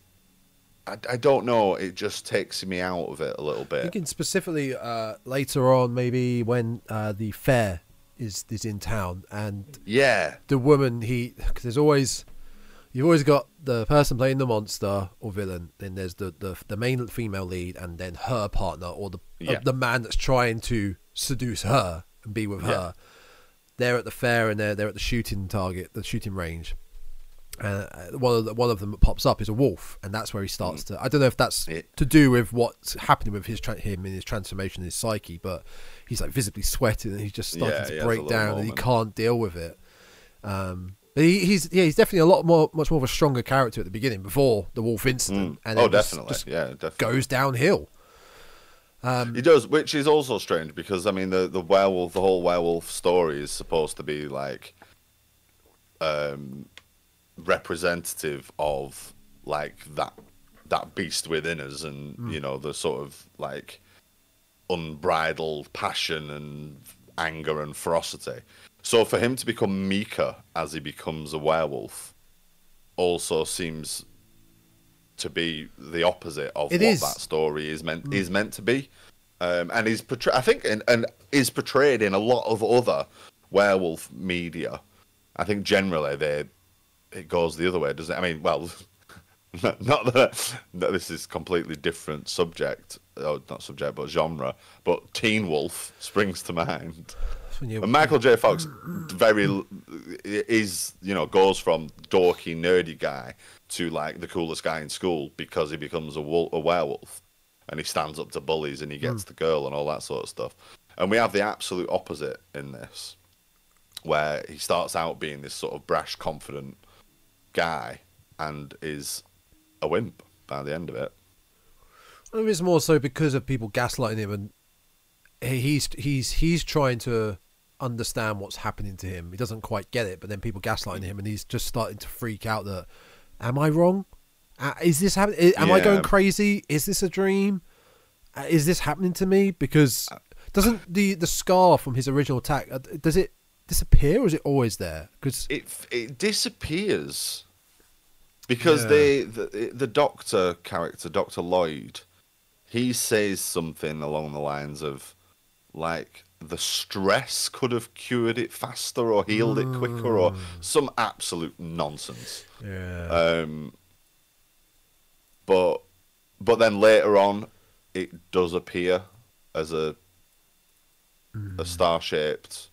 Speaker 2: I, I don't know. It just takes me out of it a little bit.
Speaker 1: Thinking specifically uh, later on, maybe when uh, the fair is is in town, and
Speaker 2: Yeah,
Speaker 1: the woman he because there's always you've always got the person playing the monster or villain, then there's the the, the main female lead, and then her partner or the uh, the man that's trying to seduce her and be with
Speaker 2: Yeah.
Speaker 1: her. They're at the fair and they're they're at the shooting target, the shooting range. Uh, one of the, one of them that pops up is a wolf, and that's where he starts to. I don't know if that's
Speaker 2: Yeah.
Speaker 1: to do with what's happening with his tra- him in his transformation, his psyche, but he's like visibly sweating and he's just starting
Speaker 2: Yeah,
Speaker 1: to break down and he can't deal with it. Um, he, he's yeah, he's definitely a lot more, much more of a stronger character at the beginning before the wolf incident,
Speaker 2: Mm.
Speaker 1: and
Speaker 2: oh,
Speaker 1: then just-
Speaker 2: definitely.
Speaker 1: just
Speaker 2: yeah, definitely.
Speaker 1: goes downhill. Um,
Speaker 2: He does, which is also strange because I mean the the werewolf, the whole werewolf story is supposed to be like, um, representative of like that that beast within us, and
Speaker 1: Hmm.
Speaker 2: you know the sort of like unbridled passion and anger and ferocity. So for him to become meeker as he becomes a werewolf, also seems to be the opposite of
Speaker 1: It
Speaker 2: what
Speaker 1: is.
Speaker 2: that story is meant is meant to be, um, and is portrayed, I think and, and is portrayed in a lot of other werewolf media. I think generally they it goes the other way, doesn't it? I mean, well, (laughs) not that, that this is completely different subject, oh, not subject, but genre. But Teen Wolf springs to mind.
Speaker 1: You-
Speaker 2: And Michael J. Fox very is you know goes from dorky nerdy guy to like the coolest guy in school because he becomes a, wol- a werewolf and he stands up to bullies and he gets hmm. the girl and all that sort of stuff. And we have the absolute opposite in this, where he starts out being this sort of brash, confident guy and is a wimp by the end of it.
Speaker 1: It's more so because of people gaslighting him, and he's he's he's trying to understand what's happening to him. He doesn't quite get it, but then people gaslighting him, and he's just starting to freak out. That am I wrong? Uh, is this happening? Am I going crazy? Is this a dream? Uh, is this happening to me? Because doesn't the the scar from his original attack uh, does it disappear, or is it always there? Because
Speaker 2: it it disappears because
Speaker 1: Yeah.
Speaker 2: they the, the doctor character doctor lloyd he says something along the lines of like the stress could have cured it faster or healed it quicker or some absolute nonsense
Speaker 1: yeah,
Speaker 2: um but but then later on it does appear as a a star-shaped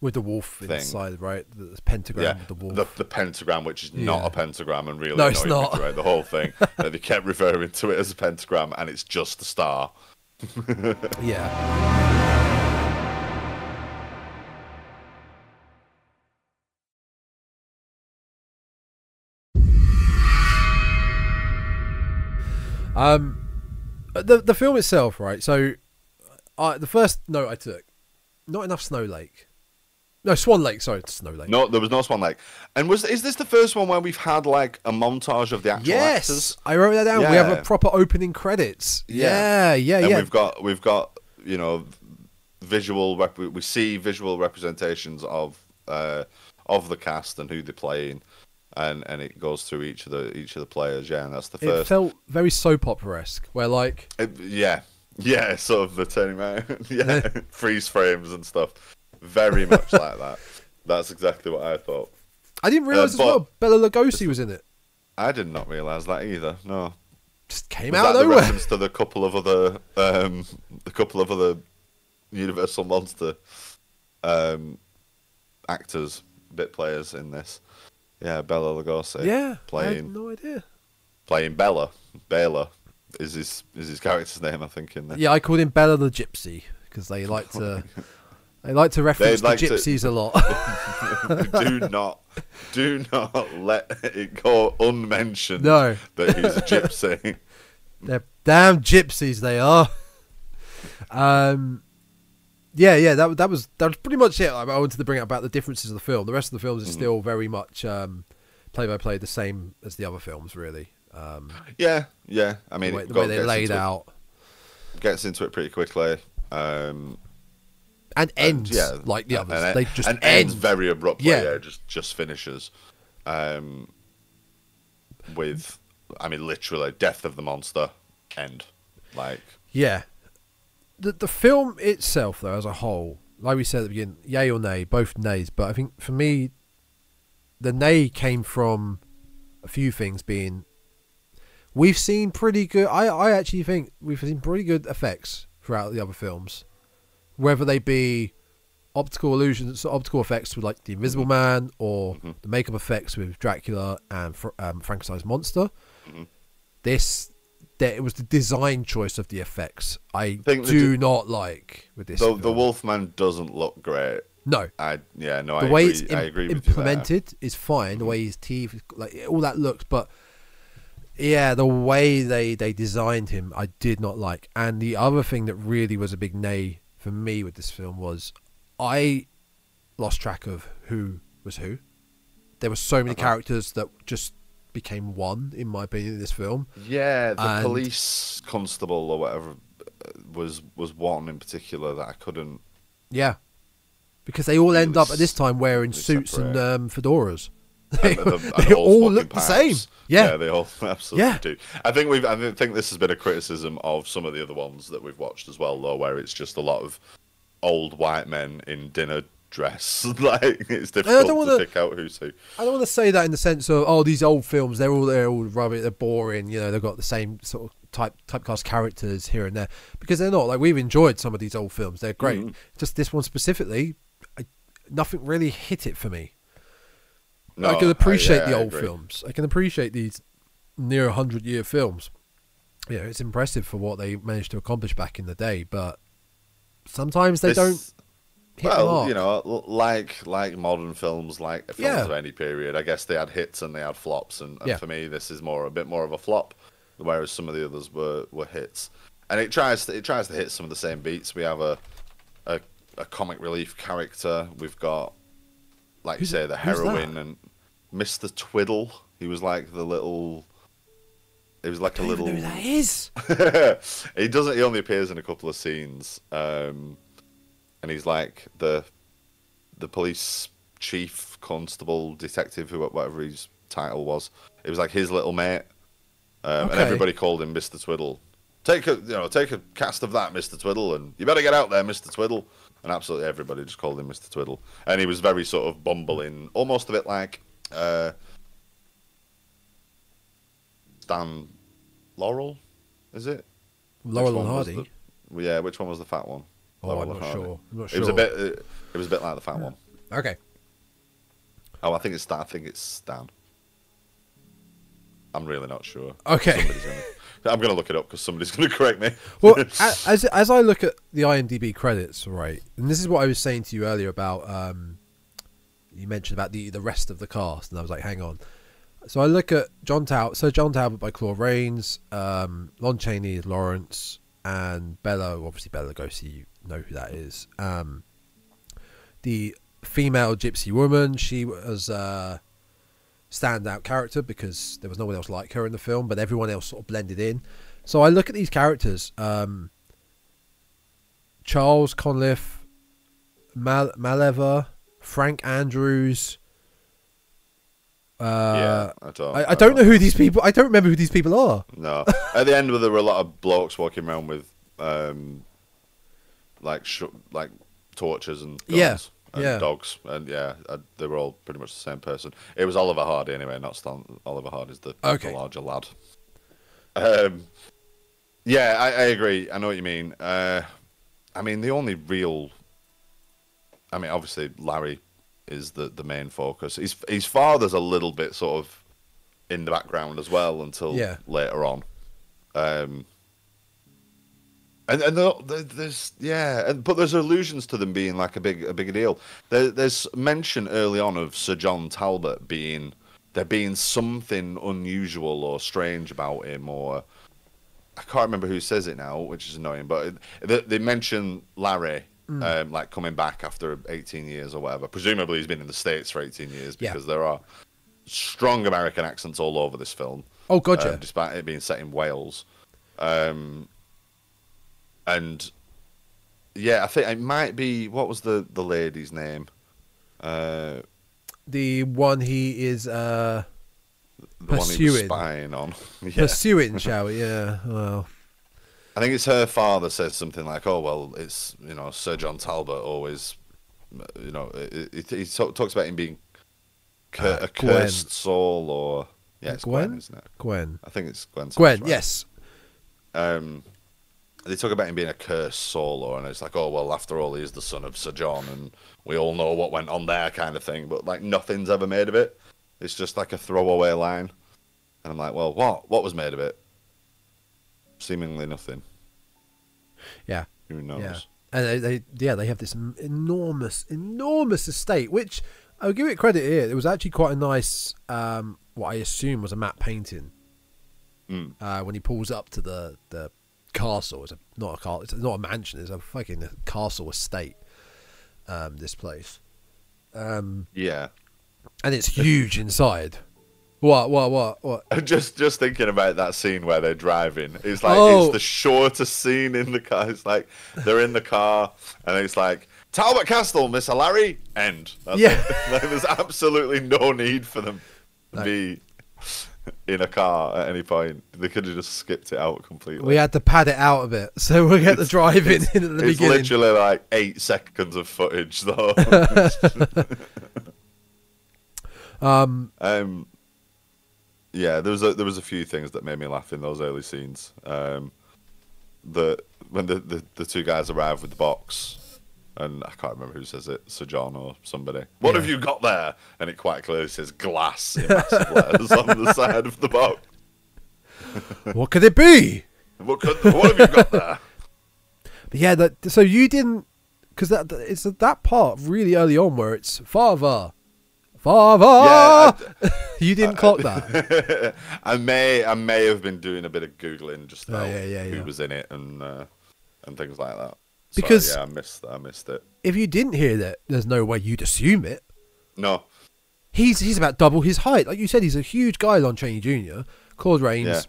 Speaker 1: with the wolf
Speaker 2: thing.
Speaker 1: inside, right? The, pentagram with the wolf.
Speaker 2: The, the pentagram, which is not
Speaker 1: Yeah.
Speaker 2: a pentagram, and really
Speaker 1: No, it's not.
Speaker 2: throughout the whole thing. (laughs) they kept referring to it as a pentagram, and it's just a star. (laughs)
Speaker 1: Yeah. Um, the the film itself, right? So, I the first note I took, not enough Snow Lake. No, Swan Lake. Sorry, Snow Lake.
Speaker 2: No, there was no Swan Lake. And was is this the first one where we've had like a montage of the actual
Speaker 1: yes,
Speaker 2: actors?
Speaker 1: I wrote that down. We have a proper opening credits. Yeah,
Speaker 2: Yeah.
Speaker 1: yeah,
Speaker 2: and
Speaker 1: yeah.
Speaker 2: we've got we've got you know visual rep- we see visual representations of uh, of the cast and who they're playing, and and it goes through each of the each of the players. Yeah, and that's the first.
Speaker 1: it felt very soap opera esque, where like
Speaker 2: It- yeah, (laughs) yeah, sort of the turning around, (laughs) yeah, (laughs) freeze frames and stuff. Very much like that. That's exactly what I thought.
Speaker 1: I didn't realize
Speaker 2: Uh,
Speaker 1: as well. Bela Lugosi was in it.
Speaker 2: I did not realise that either. No,
Speaker 1: Just came
Speaker 2: was
Speaker 1: out
Speaker 2: that
Speaker 1: of
Speaker 2: the
Speaker 1: nowhere.
Speaker 2: reference to the couple of other, um, the couple of other Universal Monster um, actors, bit players in this? Yeah, Bela Lugosi.
Speaker 1: Yeah, I had
Speaker 2: playing
Speaker 1: no idea.
Speaker 2: playing Bella. Bela is his is his character's name, I think. In there.
Speaker 1: Yeah, I called him Bella the Gypsy because they like to They like to reference
Speaker 2: like
Speaker 1: the
Speaker 2: to-
Speaker 1: gypsies a lot. (laughs)
Speaker 2: do not, do not let it go unmentioned
Speaker 1: No.
Speaker 2: that he's a gypsy. (laughs)
Speaker 1: They're damn gypsies. They are. Um, yeah, yeah. That that was that was pretty much it. I wanted to bring up about the differences of the film. The rest of the films is
Speaker 2: Mm-hmm.
Speaker 1: still very much um, play by play, the same as the other films, really. Um,
Speaker 2: yeah, yeah. I mean,
Speaker 1: the way, the way they laid
Speaker 2: into it-
Speaker 1: out
Speaker 2: gets into it pretty quickly. Um,
Speaker 1: and
Speaker 2: and,
Speaker 1: ends
Speaker 2: yeah,
Speaker 1: like the others.
Speaker 2: and,
Speaker 1: they just
Speaker 2: and
Speaker 1: end.
Speaker 2: ends very abruptly.
Speaker 1: Yeah.
Speaker 2: Yeah, just just finishes. Um, with, I mean, literally, death of the monster. End. Like,
Speaker 1: Yeah. The the film itself, though, as a whole, like we said at the beginning, yay or nay, both nays. But I think for me, the nay came from a few things being. We've seen pretty good. I, I actually think we've seen pretty good effects throughout the other films, whether they be optical illusions, optical effects with like the Invisible Man, or
Speaker 2: Mhm.
Speaker 1: the makeup effects with Dracula and um, Frankenstein's monster.
Speaker 2: Mhm.
Speaker 1: This, that it was the design choice of the effects. I
Speaker 2: think
Speaker 1: do not like with this.
Speaker 2: the the. Wolfman doesn't look great.
Speaker 1: No,
Speaker 2: I yeah no
Speaker 1: the
Speaker 2: I
Speaker 1: way
Speaker 2: agree,
Speaker 1: it's im-
Speaker 2: I agree with you there.
Speaker 1: implemented is fine. The way his teeth, like all that looks, but yeah, the way they they designed him, I did not like. And the other thing that really was a big nay for me with this film was I lost track of who was who. There were so many
Speaker 2: Uh-huh.
Speaker 1: characters that just became one, in my opinion, in this film.
Speaker 2: Yeah, the
Speaker 1: And-
Speaker 2: police constable or whatever uh, was was one in particular that I couldn't.
Speaker 1: Yeah, because they all end up at this time wearing
Speaker 2: really
Speaker 1: suits and um, fedoras. (laughs) They,
Speaker 2: and (laughs) the- and
Speaker 1: they all
Speaker 2: smoking
Speaker 1: look the same.
Speaker 2: pipes.
Speaker 1: Yeah.
Speaker 2: they all (laughs) absolutely
Speaker 1: Yeah.
Speaker 2: do. I think we've. I think this has been a criticism of some of the other ones that we've watched as well, though, where it's just a lot of old white men in dinner dress. (laughs) like it's difficult to
Speaker 1: wanna-
Speaker 2: pick out who's who.
Speaker 1: I don't want to say that in the sense of oh these old films they're all they're all rubbish they're boring you know they've got the same sort of type typecast characters here and there because they're not like we've enjoyed some of these old films they're great
Speaker 2: Mhm.
Speaker 1: just this one specifically I, nothing really hit it for me
Speaker 2: No,
Speaker 1: I can appreciate
Speaker 2: yeah,
Speaker 1: the old films I can appreciate these near 100 year films yeah it's impressive for what they managed to accomplish back in the day but sometimes they
Speaker 2: This-
Speaker 1: don't hit
Speaker 2: well, you know, like like modern films, like films
Speaker 1: Yeah.
Speaker 2: of any period. I guess they had hits and they had flops, and, and
Speaker 1: Yeah.
Speaker 2: for me, this is more a bit more of a flop, whereas some of the others were, were hits. And it tries to, it tries to hit some of the same beats. We have a a, a comic relief character. We've got, like
Speaker 1: Who's-
Speaker 2: you say, the heroine and Mister Twiddle. He was like the little. It was like a
Speaker 1: I don't
Speaker 2: little.
Speaker 1: even know who that is (laughs)
Speaker 2: he doesn't. He only appears in a couple of scenes, um, and he's like the the police chief, constable, detective, who whatever his title was. It was like his little mate, um, and everybody called him Mister Twiddle. Take a you know take a cast of that, Mister Twiddle, and you better get out there, Mister Twiddle. And absolutely everybody just called him Mister Twiddle, and he was very sort of bumbling, almost a bit like. Uh, Stan Laurel, is it?
Speaker 1: Laurel and Hardy
Speaker 2: the- yeah, which one was the fat one?
Speaker 1: Oh I'm not sure I'm not
Speaker 2: It was a bit. uh, It was a bit like the fat one.
Speaker 1: okay
Speaker 2: Oh, I think it's Stan. I think it's Stan. I'm really not sure.
Speaker 1: Okay.
Speaker 2: Gonna, (laughs) I'm going to look it up because somebody's going to correct me.
Speaker 1: Well, (laughs) as as I look at the IMDb credits, right, and this is what I was saying to you earlier about um, you mentioned about the the rest of the cast, and I was like, hang on. So I look at John Talbot, so John Talbot by Claude Rains, um, Lon Chaney is Lawrence, and Bella, obviously Bela Lugosi, you know who that is. Um, the female gypsy woman, she was a standout character because there was no one else like her in the film, but everyone else sort of blended in. So I look at these characters, um, Charles Conliffe, Mal- Maleva, Frank Andrews. Uh,
Speaker 2: yeah, I don't.
Speaker 1: I, I don't know who these people. I don't remember who these people are.
Speaker 2: No. At the end, there were a lot of blokes walking around with, um, like sh- like torches and guns
Speaker 1: Yeah,
Speaker 2: and
Speaker 1: yeah.
Speaker 2: dogs, and yeah, uh, they were all pretty much the same person. It was Oliver Hardy anyway, not Stan. Oliver Hardy's the,
Speaker 1: Okay.
Speaker 2: the larger lad. Um, yeah, I, I agree. I know what you mean. Uh, I mean, the only real, I mean, obviously Larry is the the main focus. His his father's a little bit sort of in the background as well until
Speaker 1: Yeah.
Speaker 2: later on. Um, And, and there- there- there's yeah, and, but there's allusions to them being like a big a bigger deal. There, there's mention early on of Sir John Talbot being there being something unusual or strange about him, or I can't remember who says it now, which is annoying. But it, they, they mention Larry. Um, like coming back after 18 years or whatever. Presumably, he's been in the states for 18 years
Speaker 1: Yeah.
Speaker 2: because there are strong American accents all over this film
Speaker 1: Oh god, yeah.
Speaker 2: um, despite it being set in Wales. Um, and yeah, I think it might be what was the the lady's name? Uh,
Speaker 1: the one he is uh,
Speaker 2: the one he was
Speaker 1: Pursuing.
Speaker 2: spying on. (laughs) yeah.
Speaker 1: pursuing, shall we? (laughs) Yeah. Well,
Speaker 2: I think it's her father says something like, "Oh well, it's you know Sir John Talbot always, you know, he talk, talks about him being cur-
Speaker 1: Uh,
Speaker 2: a cursed soul, or yeah, it's Gwen,
Speaker 1: Gwen?
Speaker 2: isn't it?
Speaker 1: Gwen.
Speaker 2: I think it's Gwen.
Speaker 1: Gwen.
Speaker 2: right.
Speaker 1: Yes.
Speaker 2: um, they talk about him being a cursed soul, and it's like, oh well, after all, he's the son of Sir John, and we all know what went on there, kind of thing. But like, nothing's ever made of it. It's just like a throwaway line, and I'm like, well, what? What was made of it? Seemingly nothing.
Speaker 1: Yeah.
Speaker 2: Who knows?
Speaker 1: Yeah. And they, they, yeah, they have this enormous, enormous estate. Which I'll give it credit here. It was actually quite a nice, um, what I assume was a matte painting.
Speaker 2: Mm.
Speaker 1: Uh, when he pulls up to the the castle, it's a, not a car, it's not a mansion. It's a fucking castle estate. Um, this place, um,
Speaker 2: Yeah.
Speaker 1: and it's huge inside. What? What? What? What? (laughs)
Speaker 2: Just just thinking about that scene where they're driving. It's like
Speaker 1: Oh.
Speaker 2: it's the shortest scene in the car. It's like they're in the car and it's like Talbot Castle, Miss Larry, end. That's
Speaker 1: Yeah.
Speaker 2: Like, (laughs) there's absolutely no need for them to
Speaker 1: No.
Speaker 2: be (laughs) in a car at any point. They could have just skipped it out completely.
Speaker 1: We had to pad it out a bit, (laughs) so we'll get the driving in at the
Speaker 2: it's
Speaker 1: beginning.
Speaker 2: It's literally like eight seconds of footage though. (laughs)
Speaker 1: Um,
Speaker 2: Um, yeah, there was a, there was a few things that made me laugh in those early scenes. Um, the when the, the, the two guys arrive with the box, and I can't remember who says it, Sir John or somebody. What
Speaker 1: Yeah.
Speaker 2: have you got there? And it quite clearly says glass in (laughs) massive letters on the side of the box. (laughs)
Speaker 1: what could it be?
Speaker 2: What, could, what have you got there? (laughs)
Speaker 1: But yeah, that, so you didn't because that it's that part really early on where it's father, father.
Speaker 2: Yeah,
Speaker 1: you didn't clock that.
Speaker 2: I may I may have been doing a bit of googling just
Speaker 1: Oh,
Speaker 2: about
Speaker 1: yeah, yeah,
Speaker 2: who
Speaker 1: yeah.
Speaker 2: was in it and uh, and things like that.
Speaker 1: Because-
Speaker 2: yeah, I missed that. I missed it.
Speaker 1: If you didn't hear that, there's no way you'd assume it.
Speaker 2: No,
Speaker 1: He's he's about double his height. Like you said, he's a huge guy, Lon Chaney Jr. Claude Rains,
Speaker 2: Yeah.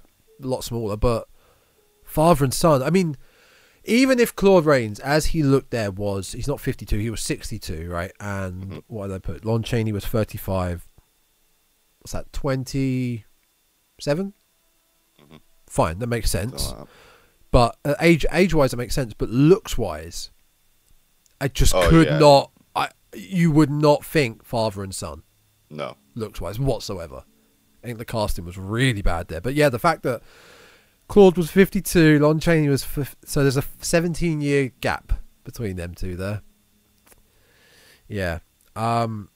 Speaker 1: a lot smaller, but father and son. I mean, even if Claude Rains, as he looked there, was he's not 52, he was 62, right? And
Speaker 2: Mm-hmm.
Speaker 1: what did I put? Lon Chaney was 35. What's that? 27. Fine, that makes sense.
Speaker 2: something like that.
Speaker 1: But uh, age age wise, it makes sense. But looks wise, I just
Speaker 2: Oh,
Speaker 1: could
Speaker 2: yeah.
Speaker 1: not. I you would not think father and son
Speaker 2: no.
Speaker 1: looks wise whatsoever. I think the casting was really bad there. But yeah, the fact that Claude was 52, Lon Chaney was so there's a 17 year gap between them two there. Yeah. Um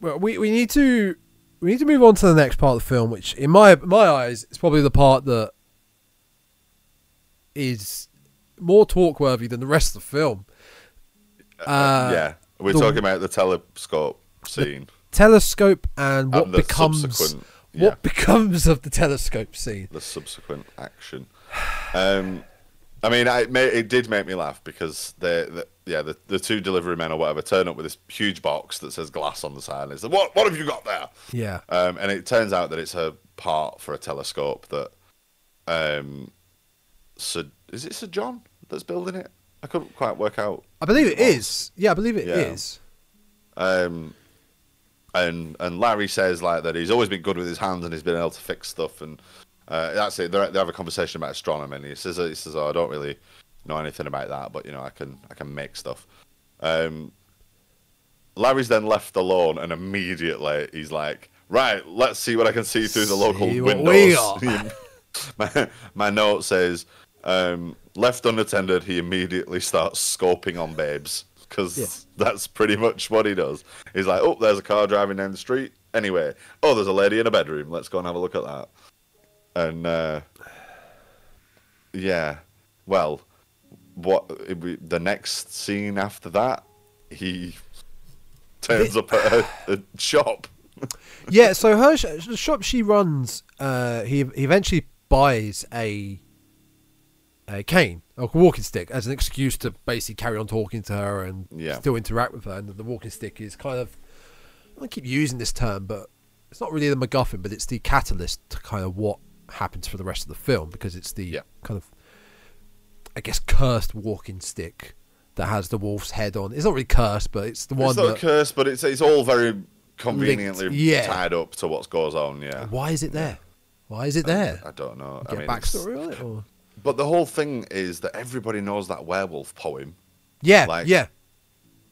Speaker 1: well we we need to we need to move on to the next part of the film which in my my eyes is probably the part that is more talk worthy than the rest of the film. Uh,
Speaker 2: yeah, we're
Speaker 1: the-
Speaker 2: talking about the telescope scene
Speaker 1: Telescope and what
Speaker 2: and
Speaker 1: becomes
Speaker 2: subsequent,
Speaker 1: what becomes of the telescope scene.
Speaker 2: the subsequent action. Um, I mean, I, it, it did make me laugh because the, the yeah the, the two delivery men or whatever turn up with this huge box that says glass on the side. And it's like, what what have you got there?
Speaker 1: Yeah.
Speaker 2: Um, and it turns out that it's a part for a telescope that um, Sir is it Sir John that's building it? I couldn't quite work out
Speaker 1: I believe it
Speaker 2: Well.
Speaker 1: Yeah, I believe it is.
Speaker 2: Yeah. Um, and and Larry says like that he's always been good with his hands and he's been able to fix stuff and uh, that's it. They're, they have a conversation about astronomy and he says he says oh, I don't really know anything about that, but you know I can I can make stuff. Um, Larry's then left alone and immediately he's like, right, let's see what I can see through the local
Speaker 1: See
Speaker 2: windows. (laughs) my, my note says, um, left unattended, he immediately starts scoping on babes because
Speaker 1: Yeah.
Speaker 2: that's pretty much what he does. He's like, oh, there's a car driving down the street. Anyway, oh, there's a lady in a bedroom. Let's go and have a look at that. And, uh, yeah, well,
Speaker 1: it it
Speaker 2: it, it what what have you got there? what it be- the next scene after that, he turns up at a, a shop.
Speaker 1: yeah, so her sh- the shop she runs, uh, he, he eventually buys a Uh, a cane, a walking stick, as an excuse to basically carry on talking to her and
Speaker 2: Yeah.
Speaker 1: still interact with her. And the walking stick is kind of I keep using this term, but it's not really the MacGuffin, but it's the catalyst to kind of what happens for the rest of the film because it's the
Speaker 2: Yeah.
Speaker 1: kind of I guess cursed walking stick that has the wolf's head on. It's not really cursed, but it's the one
Speaker 2: It's not a curse, but it's it's all very conveniently
Speaker 1: yeah.
Speaker 2: tied up to what goes on. Yeah,
Speaker 1: Why is it there? Why is it there?
Speaker 2: I don't know. I
Speaker 1: Get
Speaker 2: mean,
Speaker 1: backstory on it, or
Speaker 2: But the whole thing is that everybody knows that werewolf poem.
Speaker 1: yeah,
Speaker 2: Like-
Speaker 1: yeah.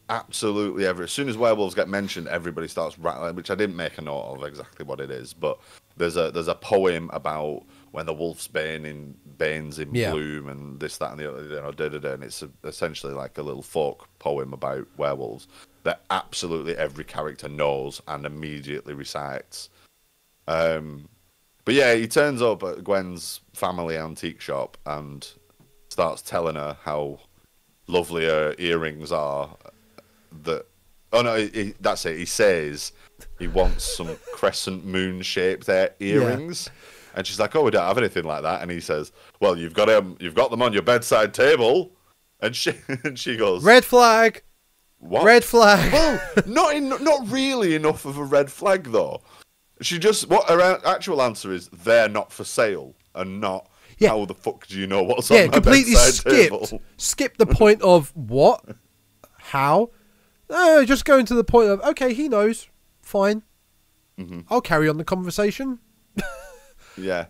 Speaker 2: Absolutely, every as soon as werewolves get mentioned, everybody starts rattling. Which I didn't make a note of exactly what it is, but there's a there's a poem about when the wolf's bane in banes in
Speaker 1: Yeah.
Speaker 2: bloom and this that and the other. You know, da, da, da, and it's a, essentially like a little folk poem about werewolves that absolutely every character knows and immediately recites. Um, but yeah, he turns up at Gwen's family antique shop and starts telling her how lovely her earrings are. That oh no, he, that's it. He says he wants some (laughs) crescent moon shaped earrings, and she's like, "Oh, we don't have anything like that." And he says, "Well, you've got them. You've got them on your bedside table." And she (laughs) and she goes,
Speaker 1: Red flag.
Speaker 2: "What?
Speaker 1: Red flag.
Speaker 2: Well, (laughs) not in, not really enough of a red flag though. She just what her actual answer is they're not for sale and not
Speaker 1: Yeah.
Speaker 2: how the fuck do you know what's
Speaker 1: yeah,
Speaker 2: on my
Speaker 1: completely
Speaker 2: bedside
Speaker 1: skipped.
Speaker 2: table?
Speaker 1: Skipped the point of what, how. No, just going to the point of okay, he knows. Fine.
Speaker 2: Mm-hmm.
Speaker 1: I'll carry on the conversation. (laughs)
Speaker 2: Yeah,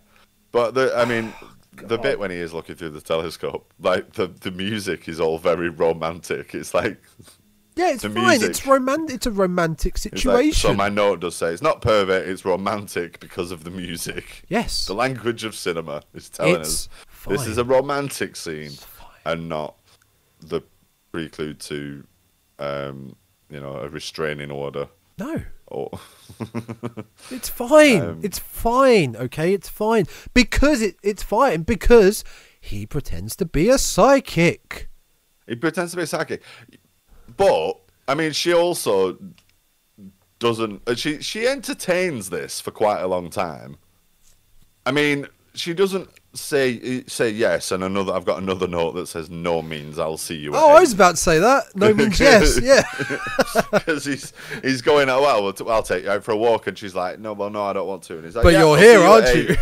Speaker 2: but the I mean (sighs) the bit when he is looking through the telescope, like the the music is all very romantic. It's like
Speaker 1: Yeah, it's fine.
Speaker 2: music.
Speaker 1: It's romantic. It's a romantic
Speaker 2: it's like
Speaker 1: situation.
Speaker 2: so my note does say it's not pervert, it's romantic because of the music.
Speaker 1: yes.
Speaker 2: The language of cinema is telling
Speaker 1: It's
Speaker 2: us this is a romantic scene and not the prelude to, um, you know, a restraining order.
Speaker 1: No.
Speaker 2: Or (laughs)
Speaker 1: It's fine.
Speaker 2: Um,
Speaker 1: it's fine. Okay, it's fine because it it's fine because he pretends to be a psychic.
Speaker 2: he pretends to be a psychic, but I mean, she also doesn't. uh, She she entertains this for quite a long time. I mean, she doesn't say say yes, and another. I've got another note that says no means I'll see you. at
Speaker 1: Oh, I was about to say that. No (laughs) means yes. (laughs) Yeah.
Speaker 2: because he's he's going oh well we'll take you out for a walk and she's like no well no I don't want to and he's like
Speaker 1: But
Speaker 2: "Yeah,
Speaker 1: you're
Speaker 2: I'll
Speaker 1: here,
Speaker 2: at
Speaker 1: aren't you?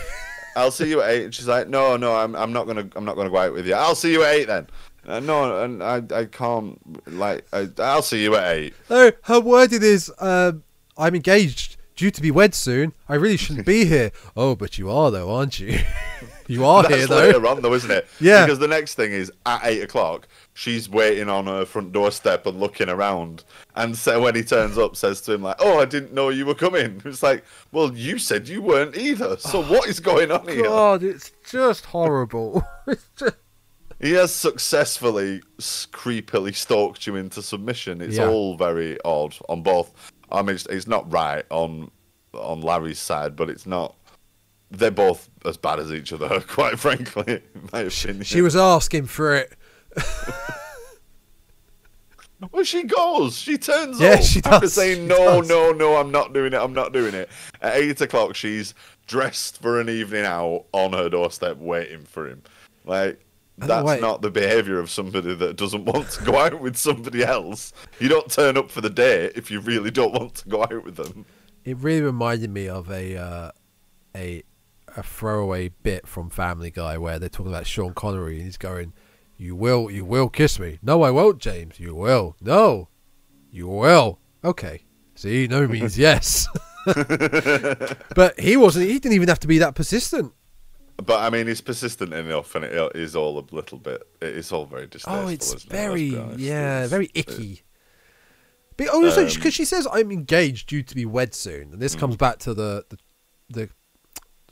Speaker 2: I'll see you at eight and she's like no no I'm I'm not gonna I'm not gonna go out with you I'll see you at eight then uh, no and I I can't like I, I'll see you at eight
Speaker 1: No, her wording is, um, "I'm engaged, due to be wed soon. I really shouldn't be here." (laughs) Oh, but you are though, aren't you? (laughs) you are
Speaker 2: that's
Speaker 1: here though.
Speaker 2: later on though isn't it (laughs)
Speaker 1: Yeah.
Speaker 2: because the next thing is at eight o'clock she's waiting on her front doorstep and looking around and so when he turns up says to him like oh I didn't know you were coming it's like well you said you weren't either so what is going on here
Speaker 1: God, it's just horrible. it's just
Speaker 2: He has successfully creepily stalked you into submission. It's
Speaker 1: Yeah.
Speaker 2: all very odd on both. I mean, it's, it's not right on on Larry's side, but it's not. They're both as bad as each other, (laughs) quite frankly, my opinion.
Speaker 1: she was asking for it. (laughs)
Speaker 2: Well, she goes. She turns
Speaker 1: Yeah,
Speaker 2: up
Speaker 1: she
Speaker 2: after
Speaker 1: does,
Speaker 2: saying
Speaker 1: she
Speaker 2: no,
Speaker 1: does.
Speaker 2: no, no. I'm not doing it. I'm not doing it. At eight o'clock, she's dressed for an evening out on her doorstep, waiting for him. Like that's
Speaker 1: wait.
Speaker 2: not the behaviour of somebody that doesn't want to go out with somebody else. You don't turn up for the date if you really don't want to go out with them.
Speaker 1: It really reminded me of a uh, a a throwaway bit from Family Guy where they're talking about Sean Connery and he's going, "You will, you will kiss me." No, I won't, James. You will. No, you will. Okay. See, no means (laughs) yes. (laughs) but he wasn't. He didn't even have to be that persistent.
Speaker 2: But I mean, he's persistent enough, and it is all a little bit. It's all very distasteful.
Speaker 1: Oh, it's
Speaker 2: isn't it?
Speaker 1: Very, yeah,
Speaker 2: It's-
Speaker 1: very icky. But also,
Speaker 2: Um,
Speaker 1: because she says I'm engaged, due to be wed soon, and this
Speaker 2: Mm.
Speaker 1: comes back to the the, the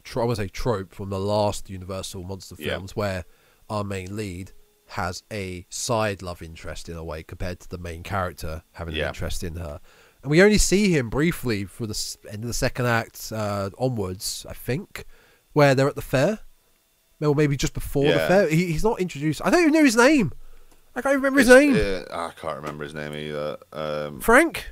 Speaker 1: tro- I want to say trope from the last Universal monster
Speaker 2: Yeah.
Speaker 1: films, where our main lead has a side love interest in a way compared to the main character having an interest in her. And we only see him briefly for the end of the second act uh, onwards, I think, where they're at the fair. Or maybe just before the fair. He, he's not introduced. I don't even know his name. I can't remember his
Speaker 2: It's-
Speaker 1: name.
Speaker 2: uh, I can't remember his name either. Um,
Speaker 1: Frank.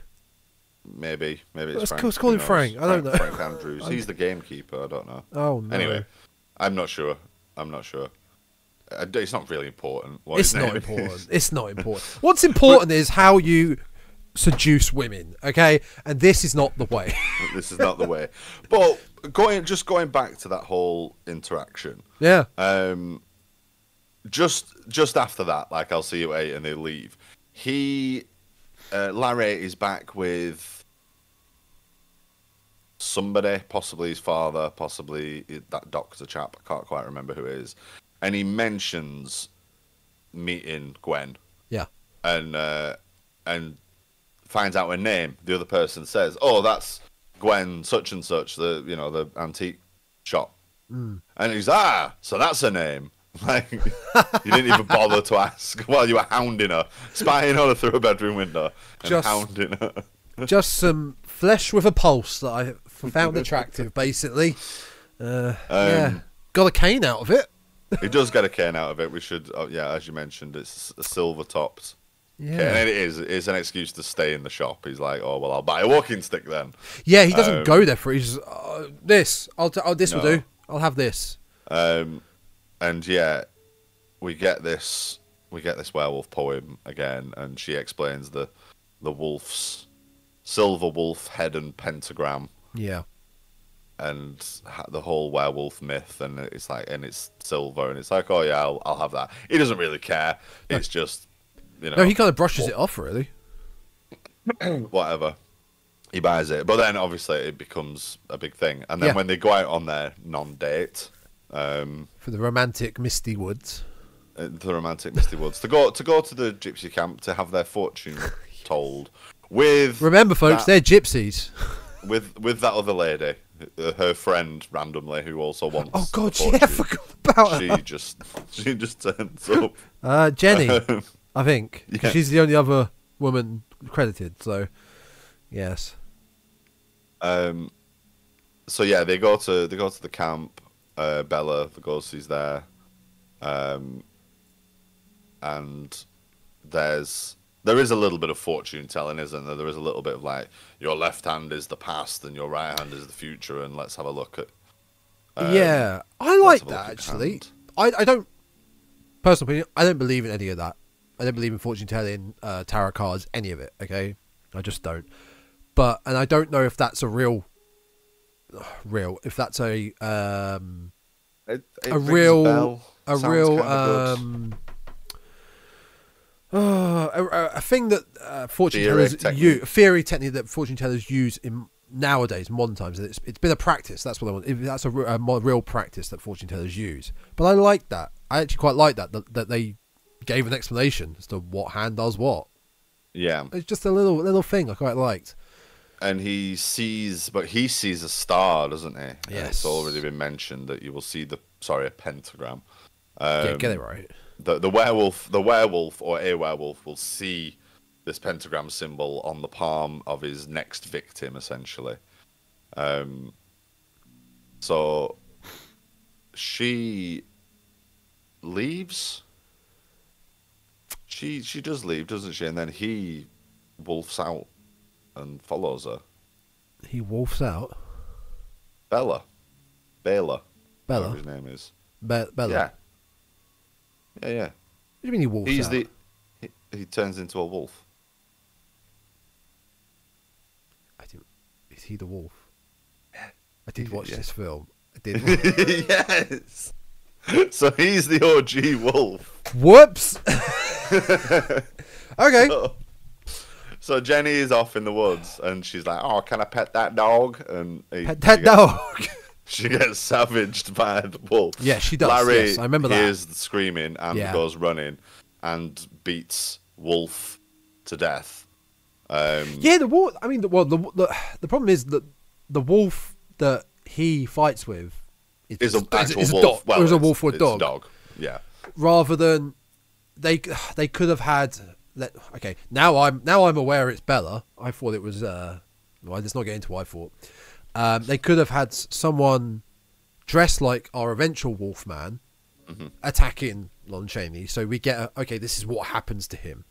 Speaker 2: maybe, maybe it's
Speaker 1: Let's
Speaker 2: Frank.
Speaker 1: call- let's call him? Frank. I don't know.
Speaker 2: Frank Andrews. (laughs) He's the gamekeeper. I don't know.
Speaker 1: Oh no.
Speaker 2: Anyway, I'm not sure. I'm not sure. Uh, It's not really important. What
Speaker 1: it's not
Speaker 2: name is.
Speaker 1: important. (laughs) It's not important. What's important is how you seduce women. Okay, and this is not the way.
Speaker 2: this is not the way. But going, just going back to that whole interaction.
Speaker 1: yeah.
Speaker 2: Um, just just after that, like I'll see you at eight, and they leave. He, uh, Larry, is back with somebody, possibly his father, possibly that doctor chap. I can't quite remember who it is, and he mentions meeting Gwen
Speaker 1: Yeah.
Speaker 2: and uh, and finds out her name. The other person says, "Oh, that's Gwen such and such, the you know the antique shop."
Speaker 1: Hmm.
Speaker 2: And he's ah, so that's her name. (laughs) Like you didn't even bother to ask (laughs) while you were hounding her, spying on her through a bedroom window, and
Speaker 1: Just-
Speaker 2: hounding her. (laughs)
Speaker 1: Just some flesh with a pulse that I found attractive, basically. Uh, yeah.
Speaker 2: Um,
Speaker 1: Got a cane out of it.
Speaker 2: he does get a cane out of it. We should, oh, yeah, as you mentioned, it's a silver topped.
Speaker 1: Yeah.
Speaker 2: And it is. It's an excuse to stay in the shop. He's like, oh well, I'll buy a walking stick then.
Speaker 1: Yeah, he doesn't
Speaker 2: Um,
Speaker 1: go there for it. He's just, uh, this. I'll, t- oh, this will do. I'll have this.
Speaker 2: Um, and yeah, we get this we get this werewolf poem again, and she explains the the wolf's silver wolf head and pentagram,
Speaker 1: Yeah.
Speaker 2: and the whole werewolf myth, and it's like and it's silver, and it's like oh yeah, I'll I'll have that. He doesn't really care. It's just you know
Speaker 1: No, he kind of brushes it off, really. (clears throat)
Speaker 2: whatever. He buys it, but then obviously it becomes a big thing, and then
Speaker 1: Yeah.
Speaker 2: when they go out on their non-date. Um,
Speaker 1: For the romantic Misty Woods.
Speaker 2: uh, the romantic Misty Woods to go to go to the gypsy camp to have their fortune (laughs) told with
Speaker 1: Remember, folks, they're gypsies. (laughs)
Speaker 2: with with that other lady, uh, her friend randomly who also wants.
Speaker 1: Oh, God,
Speaker 2: a
Speaker 1: yeah, I
Speaker 2: fortune.
Speaker 1: forgot about
Speaker 2: She
Speaker 1: her.
Speaker 2: just (laughs) she just turns up.
Speaker 1: Uh, Jenny, I think
Speaker 2: Yeah.
Speaker 1: she's the only other woman credited, so. Yes.
Speaker 2: Um, so yeah, they go to they go to the camp. Uh, Bella, the ghost, is there, um, and there's there is a little bit of fortune telling, isn't there? There is a little bit of like your left hand is the past and your right hand is the future, and let's have a look at. um,
Speaker 1: yeah, I like
Speaker 2: have a look
Speaker 1: that, actually. I, I don't. Personal opinion, I don't believe in any of that. I don't believe in fortune telling, uh, tarot cards, any of it, okay? I just don't. But, and I don't know if that's a real. (sighs) Real, if that's a um,
Speaker 2: It, it
Speaker 1: a real
Speaker 2: bell.
Speaker 1: a real um uh, (sighs) a, a- a thing that uh, fortune
Speaker 2: Theory
Speaker 1: tellers use theory technique that fortune tellers use in nowadays modern times it's, it's been a practice that's what I want If that's a, a real practice that fortune tellers use but I like that I actually quite like that, that that they gave an explanation as to what hand does what
Speaker 2: Yeah,
Speaker 1: it's just a little little thing I quite liked
Speaker 2: and he sees, but he sees a star, doesn't he? And
Speaker 1: Yes.
Speaker 2: It's already been mentioned that you will see the sorry a pentagram. Um,
Speaker 1: yeah, get it right
Speaker 2: the the werewolf the werewolf or a werewolf will see this pentagram symbol on the palm of his next victim essentially um so she leaves she she does leave doesn't she? And then he wolfs out and follows her.
Speaker 1: He wolfs out?
Speaker 2: Bella. Bela.
Speaker 1: Bella?
Speaker 2: His name is.
Speaker 1: Be- Bella?
Speaker 2: Yeah. Yeah yeah.
Speaker 1: What do you mean he wolfs
Speaker 2: He's
Speaker 1: out?
Speaker 2: the. He, he turns into a wolf.
Speaker 1: I didn't, is he the wolf? I did watch
Speaker 2: yeah.
Speaker 1: this film. I did (laughs)
Speaker 2: yes. (laughs) So he's the OG wolf.
Speaker 1: Whoops. (laughs) (laughs) okay.
Speaker 2: So Jenny is off in the woods, and she's like, "Oh, can I pet that dog?" And he,
Speaker 1: Pet that
Speaker 2: gets-
Speaker 1: dog. (laughs)
Speaker 2: She gets savaged by the wolf.
Speaker 1: Yeah, she does,
Speaker 2: Larry
Speaker 1: yes, I remember that.
Speaker 2: hears the screaming and
Speaker 1: Yeah.
Speaker 2: goes running and beats Wolf to death. Um,
Speaker 1: Yeah, the wolf. I mean, the, well, the, the the problem is that the wolf that he fights with is,
Speaker 2: is a
Speaker 1: is,
Speaker 2: actual
Speaker 1: is a
Speaker 2: wolf.
Speaker 1: dog.
Speaker 2: Well,
Speaker 1: or is a wolf or a dog,
Speaker 2: dog. Yeah.
Speaker 1: rather than they they could have had. Let, okay, now I'm now I'm aware it's Bella. I thought it was. uh Well, let's not get into what I thought. Um, they could have had someone dressed like our eventual Wolfman,
Speaker 2: Mm-hmm.
Speaker 1: attacking Lon Chaney. So we get a, okay, this is what happens to him.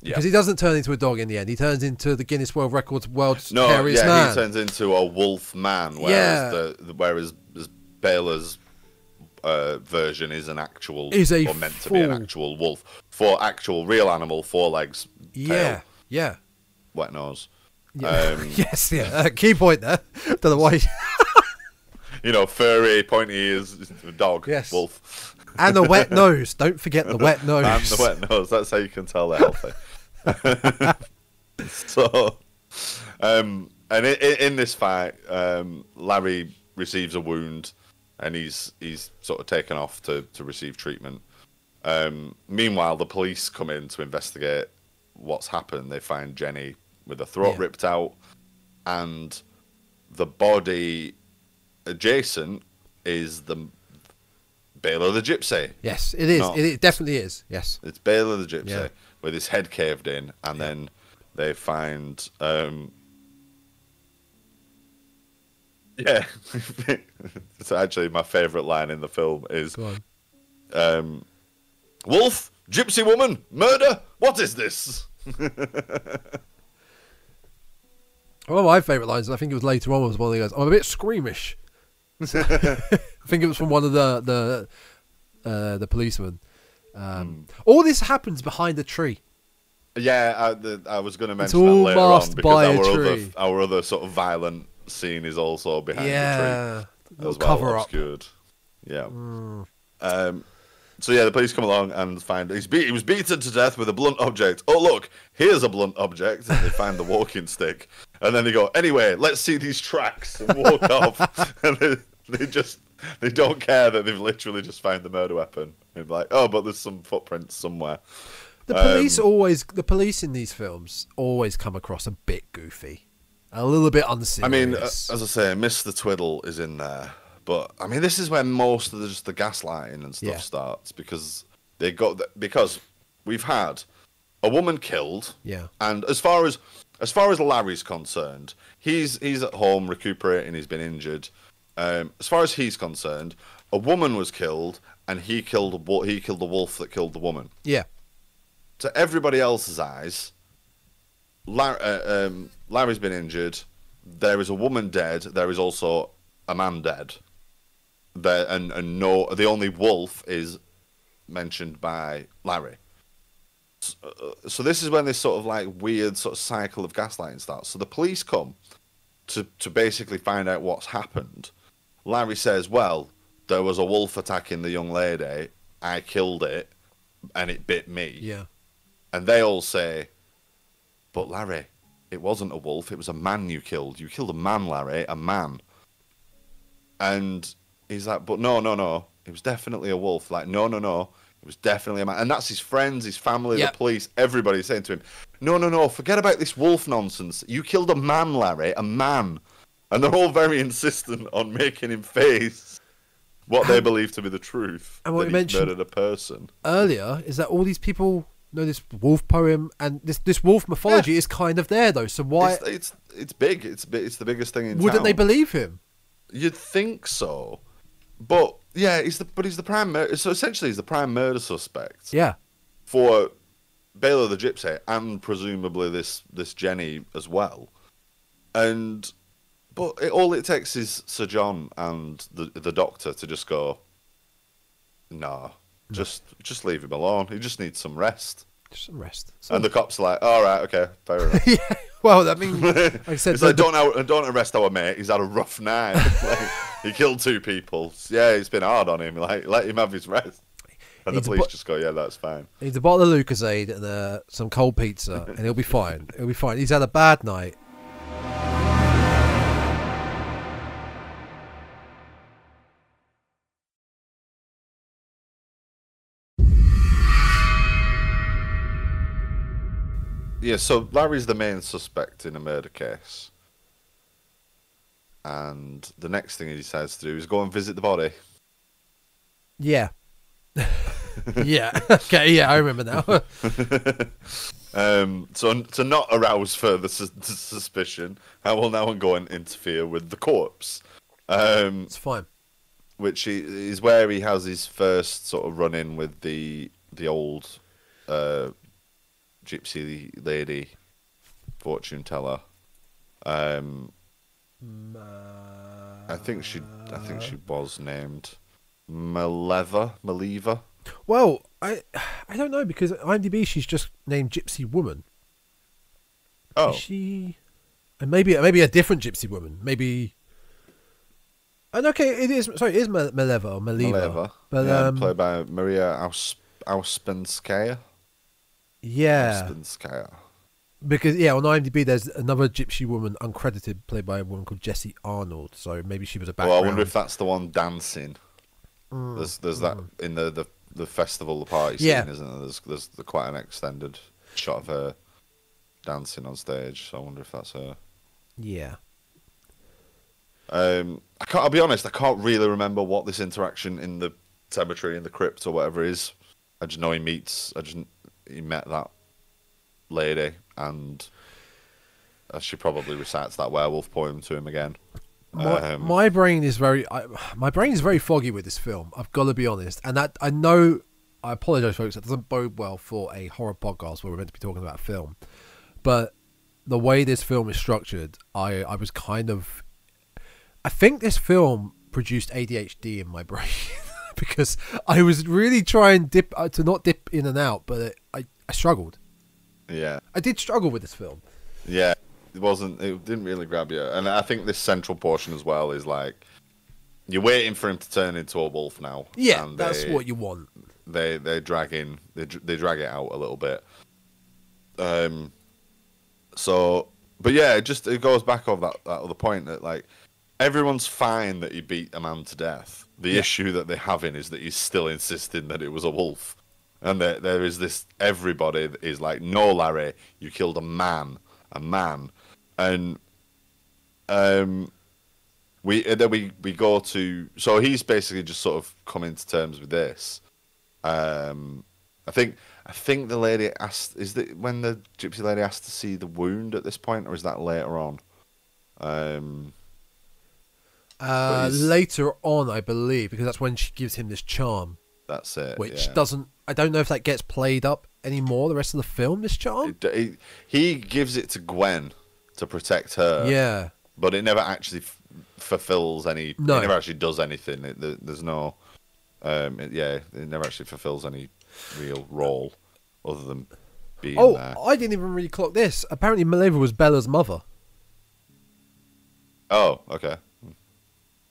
Speaker 2: Yeah.
Speaker 1: Because he doesn't turn into a dog in the end. He turns into the Guinness World Records world's
Speaker 2: No, yeah,
Speaker 1: man.
Speaker 2: he turns into a wolf man, whereas
Speaker 1: Yeah.
Speaker 2: the, the whereas as Bela's uh, version is an actual
Speaker 1: Is a
Speaker 2: or meant to be an actual wolf for actual real animal, four legs, tail,
Speaker 1: yeah, yeah.
Speaker 2: wet nose.
Speaker 1: Yeah.
Speaker 2: Um, (laughs)
Speaker 1: yes, yeah. Uh, key point there. (laughs) Don't know why. (laughs)
Speaker 2: You know, furry, pointy ears, dog,
Speaker 1: Yes.
Speaker 2: wolf,
Speaker 1: and the wet nose. Don't forget the wet nose.
Speaker 2: and the wet nose. That's how you can tell they're healthy. so, um, and in, in this fight, um, Larry receives a wound, and he's he's sort of taken off to to receive treatment. Um, meanwhile, the police come in to investigate what's happened. They find Jenny with her throat
Speaker 1: Yeah.
Speaker 2: ripped out, and the body adjacent is the Bela the Gypsy.
Speaker 1: Yes, it is.
Speaker 2: No.
Speaker 1: It, it definitely is. Yes.
Speaker 2: It's Bela the Gypsy
Speaker 1: Yeah.
Speaker 2: with his head caved in, and then they find. Um, yeah, (laughs) it's actually my favourite line in the film is um, Wolf, Gypsy woman, murder. What is this? (laughs)
Speaker 1: One of my favourite lines, I think it was later on, was one of the guys. I'm a bit squeamish. (laughs) I think it was from one of the the uh, the policemen. Um, All this happens behind a tree.
Speaker 2: Yeah, I, the, I was going to mention
Speaker 1: all
Speaker 2: that later on because
Speaker 1: by a
Speaker 2: our other our other sort of violent scene is also behind the tree.
Speaker 1: yeah,
Speaker 2: as well,
Speaker 1: cover up.
Speaker 2: obscured. Yeah. Um, so yeah, the police come along and find he's be- he was beaten to death with a blunt object. Oh look, here's a blunt object, and they find the walking stick, and then they go, anyway, let's see these tracks, and walk (laughs) off, and they, they just they don't care that they've literally just found the murder weapon. They're like, oh, but there's some footprints somewhere.
Speaker 1: The police
Speaker 2: Um,
Speaker 1: always, the police in these films always come across a bit goofy, a little bit on unserious.
Speaker 2: I mean, uh, as I say, Mr. Twiddle is in there, but I mean, this is when most of the just the gaslighting and stuff
Speaker 1: Yeah.
Speaker 2: starts because they got th- because we've had a woman killed,
Speaker 1: yeah,
Speaker 2: and as far as as far as Larry's concerned, he's he's at home recuperating. He's been injured. Um, as far as he's concerned, a woman was killed, and he killed a he killed the wolf that killed the woman.
Speaker 1: yeah,
Speaker 2: To everybody else's eyes, Lar- uh, um, Larry's been injured. There is a woman dead. There is also a man dead. There and and no, the only wolf is mentioned by Larry. So, uh, so this is when this sort of like weird sort of cycle of gaslighting starts. So the police come to to basically find out what's happened. Larry says, "Well, there was a wolf attacking the young lady. I killed it, and it bit me."
Speaker 1: yeah.
Speaker 2: And they all say, But Larry, it wasn't a wolf, it was a man you killed. You killed a man, Larry, a man. And he's like, But no, no, no. It was definitely a wolf. Like, no, no, no. It was definitely a man. And that's his friends, his family,
Speaker 1: Yep.
Speaker 2: the police, everybody saying to him, No, no, no, forget about this wolf nonsense. You killed a man, Larry, a man. And they're all very insistent on making him face what they believe to be the truth.
Speaker 1: and what
Speaker 2: that
Speaker 1: you mentioned-
Speaker 2: murdered a person.
Speaker 1: Earlier is that all these people know this wolf poem, and this this wolf mythology is kind of there though. So why
Speaker 2: It's, it's it's big. It's it's the biggest thing in
Speaker 1: wouldn't they believe him?
Speaker 2: You'd think so, but yeah, he's the but he's the prime. Mur- so essentially, he's the prime murder suspect
Speaker 1: Yeah,
Speaker 2: for Bela the Gypsy and presumably this this Jenny as well. And but it, all it takes is Sir John and the the doctor to just go, nah, just just leave him alone. He just needs some rest.
Speaker 1: just some rest. So-
Speaker 2: And the cops are like, all right, okay, fair (laughs) enough.
Speaker 1: yeah, well, I mean, (laughs) like I said, the-
Speaker 2: like don't out, don't arrest our mate. He's had a rough night. (laughs) like, he killed two people. Yeah, it's been hard on him. Like let him have his rest. And the police
Speaker 1: bu-
Speaker 2: just go, yeah, that's fine.
Speaker 1: He needs a bottle of Lucozade and uh, some cold pizza, and he'll be fine. He'll be fine. He's had a bad night.
Speaker 2: Yeah, so Larry's the main suspect in a murder case. And the next thing he decides to do is go and visit the body.
Speaker 1: Yeah. (laughs) yeah. Okay. Yeah, I remember now. (laughs)
Speaker 2: Um, so to not arouse further sus- suspicion, I will now go and interfere with the corpse. Um,
Speaker 1: it's fine.
Speaker 2: which is where he has his first sort of run in with the the old uh, gypsy lady fortune teller. Um, I think she I think she was named Maleva Maleva.
Speaker 1: Well, I I don't know because IMDb she's just named Gypsy Woman.
Speaker 2: Oh,
Speaker 1: Is she? And maybe maybe a different Gypsy Woman. Maybe. And okay, it is. Sorry, it is Maleva or Maleva.
Speaker 2: Maleva.
Speaker 1: But
Speaker 2: yeah,
Speaker 1: um,
Speaker 2: played by Maria Aus- Ouspenskaya.
Speaker 1: Yeah,
Speaker 2: Ouspenskaya.
Speaker 1: because yeah, on IMDb there's another Gypsy woman uncredited, played by a woman called Jessie Arnold. So maybe she was a
Speaker 2: Well,
Speaker 1: background.
Speaker 2: I wonder if that's the one dancing.
Speaker 1: Mm,
Speaker 2: There's there's that in the, the, the festival, the party scene,
Speaker 1: Yeah.
Speaker 2: isn't there? There's there's quite an extended shot of her dancing on stage. So I wonder if that's her.
Speaker 1: Yeah.
Speaker 2: Um, I can't. I'll be honest. I can't really remember what this interaction in the cemetery in the crypt or whatever is. I just know he meets. I just he met that lady, and uh, she probably recites that werewolf poem to him again.
Speaker 1: My,
Speaker 2: Um,
Speaker 1: my brain is very I, my brain is very foggy with this film. I've got to be honest, and that I know. I apologize, folks. That doesn't bode well for a horror podcast where we're meant to be talking about film. But the way this film is structured, I I was kind of. I think this film produced ADHD in my brain (laughs) (laughs) because I was really trying dip uh, to not dip in and out, but it, I I struggled.
Speaker 2: Yeah,
Speaker 1: I did struggle with this film.
Speaker 2: yeah. It wasn't. It didn't really grab you, and I think this central portion as well is like you're waiting for him to turn into a wolf now.
Speaker 1: Yeah, that's what you want.
Speaker 2: they they drag in they they drag it out a little bit. Um. So, but yeah, it just it goes back on that that other point that like everyone's fine that he beat a man to death. The
Speaker 1: Yeah.
Speaker 2: issue that they're having is that he's still insisting that it was a wolf, and there there is this everybody that is like, no, Larry, you killed a man, a man, and um. We and then we, we go to so he's basically just sort of coming to terms with this, um, I think I think the lady asked is that when the gypsy lady asked to see the wound at this point, or is that later on? Um,
Speaker 1: Uh, later on, I believe, because that's when she gives him this charm.
Speaker 2: that's it.
Speaker 1: which
Speaker 2: yeah.
Speaker 1: doesn't I don't know if that gets played up anymore the rest of the film this charm
Speaker 2: It- it- he gives it to Gwen to protect her.
Speaker 1: yeah
Speaker 2: but it never actually f- fulfills any.
Speaker 1: No.
Speaker 2: it never actually does anything. It, there, there's no. Um, yeah, it never actually fulfills any real role other than being
Speaker 1: oh
Speaker 2: there.
Speaker 1: I didn't even really clock this apparently Maleva was Bella's mother
Speaker 2: Oh, okay.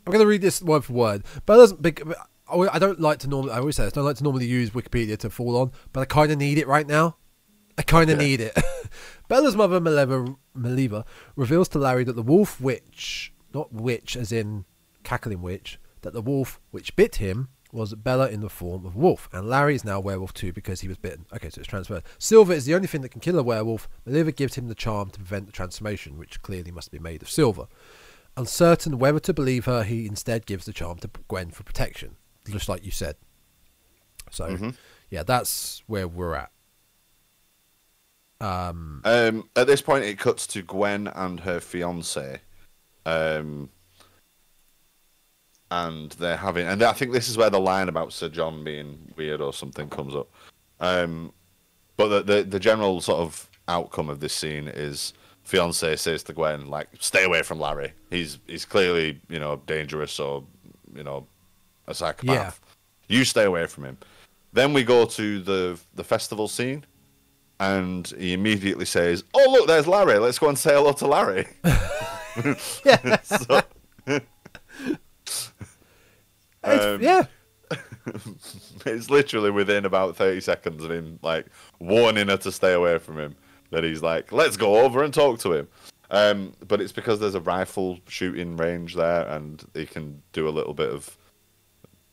Speaker 1: I'm going to read this word for word Bella's big I I don't like to normally I always say this I don't like to normally use Wikipedia to fall on but I kind of need it right now I kind of
Speaker 2: Yeah.
Speaker 1: need it (laughs) Bella's mother Maleva, Maleva reveals to Larry that the wolf witch not witch as in cackling witch that the wolf which bit him was Bella in the form of wolf, and Larry is now werewolf too because he was bitten. Okay, so it's transferred. Silver is the only thing that can kill a werewolf. Maleva gives him the charm to prevent the transformation, which clearly must be made of silver. Uncertain whether to believe her, he instead gives the charm to Gwen for protection, just like you said. So,
Speaker 2: Mhm.
Speaker 1: yeah, that's where we're at. Um,
Speaker 2: Um, at this point, it cuts to Gwen and her fiance, um, and they're having. And I think this is where the line about Sir John being weird or something comes up. Um, but the, the the general sort of outcome of this scene is fiance says to Gwen like, "Stay away from Larry. He's he's clearly you know dangerous or you know a psychopath. You stay away from him." Then we go to the the festival scene and he immediately says, "Oh look, there's Larry. Let's go and say hello to Larry." (laughs) (laughs) So- (laughs) um,
Speaker 1: yeah,
Speaker 2: it's literally within about thirty seconds of him like warning her to stay away from him that he's like, "Let's go over and talk to him." Um, but it's because there's a rifle shooting range there, and he can do a little bit of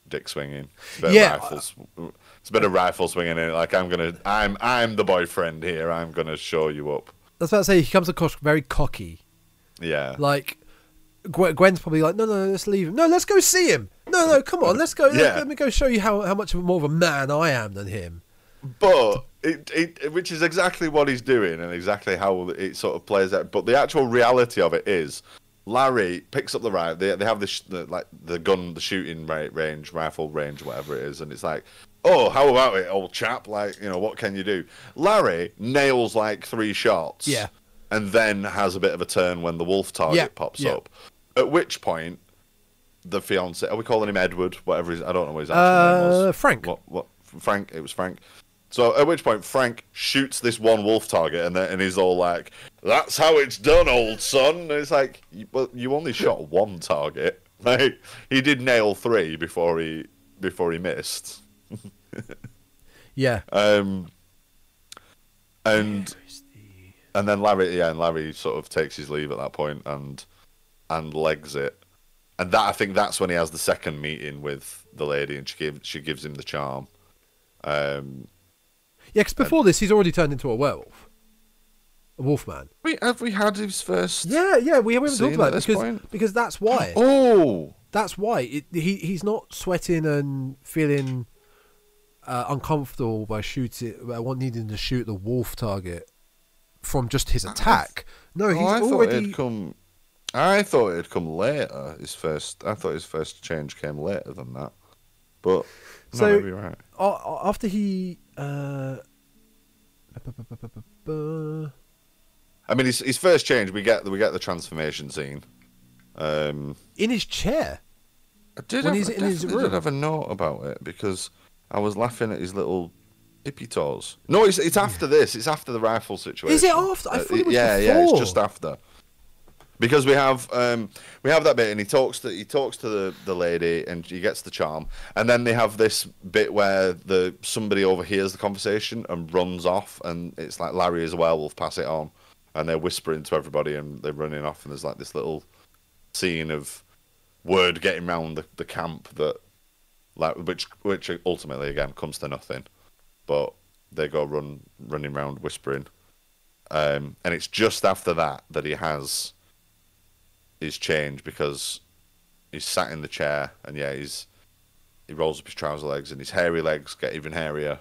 Speaker 2: dick swinging. It's a bit
Speaker 1: Yeah.
Speaker 2: of rifle, it's a bit of rifle swinging in it. Like I'm gonna, I'm, I'm the boyfriend here. I'm gonna show you up.
Speaker 1: that's what I say. He comes across very cocky.
Speaker 2: Yeah.
Speaker 1: Like Gwen's probably like, no, no, no, let's leave him. No, let's go see him. No, no, come on, let's go. Let,
Speaker 2: Yeah.
Speaker 1: let me go show you how, how much more of a man I am than him.
Speaker 2: But it, it, which is exactly what he's doing and exactly how it sort of plays out. But the actual reality of it is, Larry picks up the rifle. They, they have this the, like the gun, the shooting range, rifle range, whatever it is, and it's like, oh, how about it, old chap? Like, you know, what can you do? Larry nails like three shots.
Speaker 1: Yeah.
Speaker 2: And then has a bit of a turn when the wolf target
Speaker 1: Yeah,
Speaker 2: pops
Speaker 1: yeah.
Speaker 2: up. At which point, the fiance, are we calling him Edward? Whatever his, I don't know what his actual name
Speaker 1: Uh,
Speaker 2: was.
Speaker 1: Frank.
Speaker 2: What? What? Frank. It was Frank. So at which point Frank shoots this one wolf target, and then and he's all like, "That's how it's done, old son." And it's like, you- well, you only shot one target. (laughs) Like he did nail three before he before he missed. (laughs)
Speaker 1: Yeah.
Speaker 2: Um, and and then Larry, yeah, and Larry sort of takes his leave at that point and and legs it, and that I think that's when he has the second meeting with the lady, and she gives she gives him the charm. Um,
Speaker 1: Yeah, because before this, he's already turned into a werewolf, a wolfman.
Speaker 2: wait, have we had his first?
Speaker 1: Yeah, yeah, we haven't talked about it because
Speaker 2: point?
Speaker 1: because that's why. (gasps)
Speaker 2: Oh,
Speaker 1: That's why it, he he's not sweating and feeling uh, uncomfortable by shooting, by want- needing to shoot the wolf target from just his attack. No, he's
Speaker 2: oh, I thought
Speaker 1: already.
Speaker 2: it'd come. I thought it'd come later. His first, I thought his first change came later than that. But no,
Speaker 1: So-
Speaker 2: you're right.
Speaker 1: after he. Uh,
Speaker 2: I mean, his, his first change, we get we get the transformation scene. Um,
Speaker 1: in his chair.
Speaker 2: I did
Speaker 1: When
Speaker 2: have,
Speaker 1: he's
Speaker 2: I
Speaker 1: in his room.
Speaker 2: did have a note about it because I was laughing at his little hippie toes. No, it's it's after this. It's after the rifle situation.
Speaker 1: Is it after? I
Speaker 2: Uh,
Speaker 1: thought it was
Speaker 2: yeah, yeah, it's just after. Because we have um, we have that bit, and he talks to he talks to the, the lady, and he gets the charm, and then they have this bit where the somebody overhears the conversation and runs off, and it's like Larry is a werewolf, pass it on, and they're whispering to everybody, and they're running off, and there's like this little scene of word getting round the, the camp that like which which ultimately again comes to nothing. But they go run running around whispering. Um and it's just after that that he has his change because he's sat in the chair and yeah he's he rolls up his trouser legs and his hairy legs get even hairier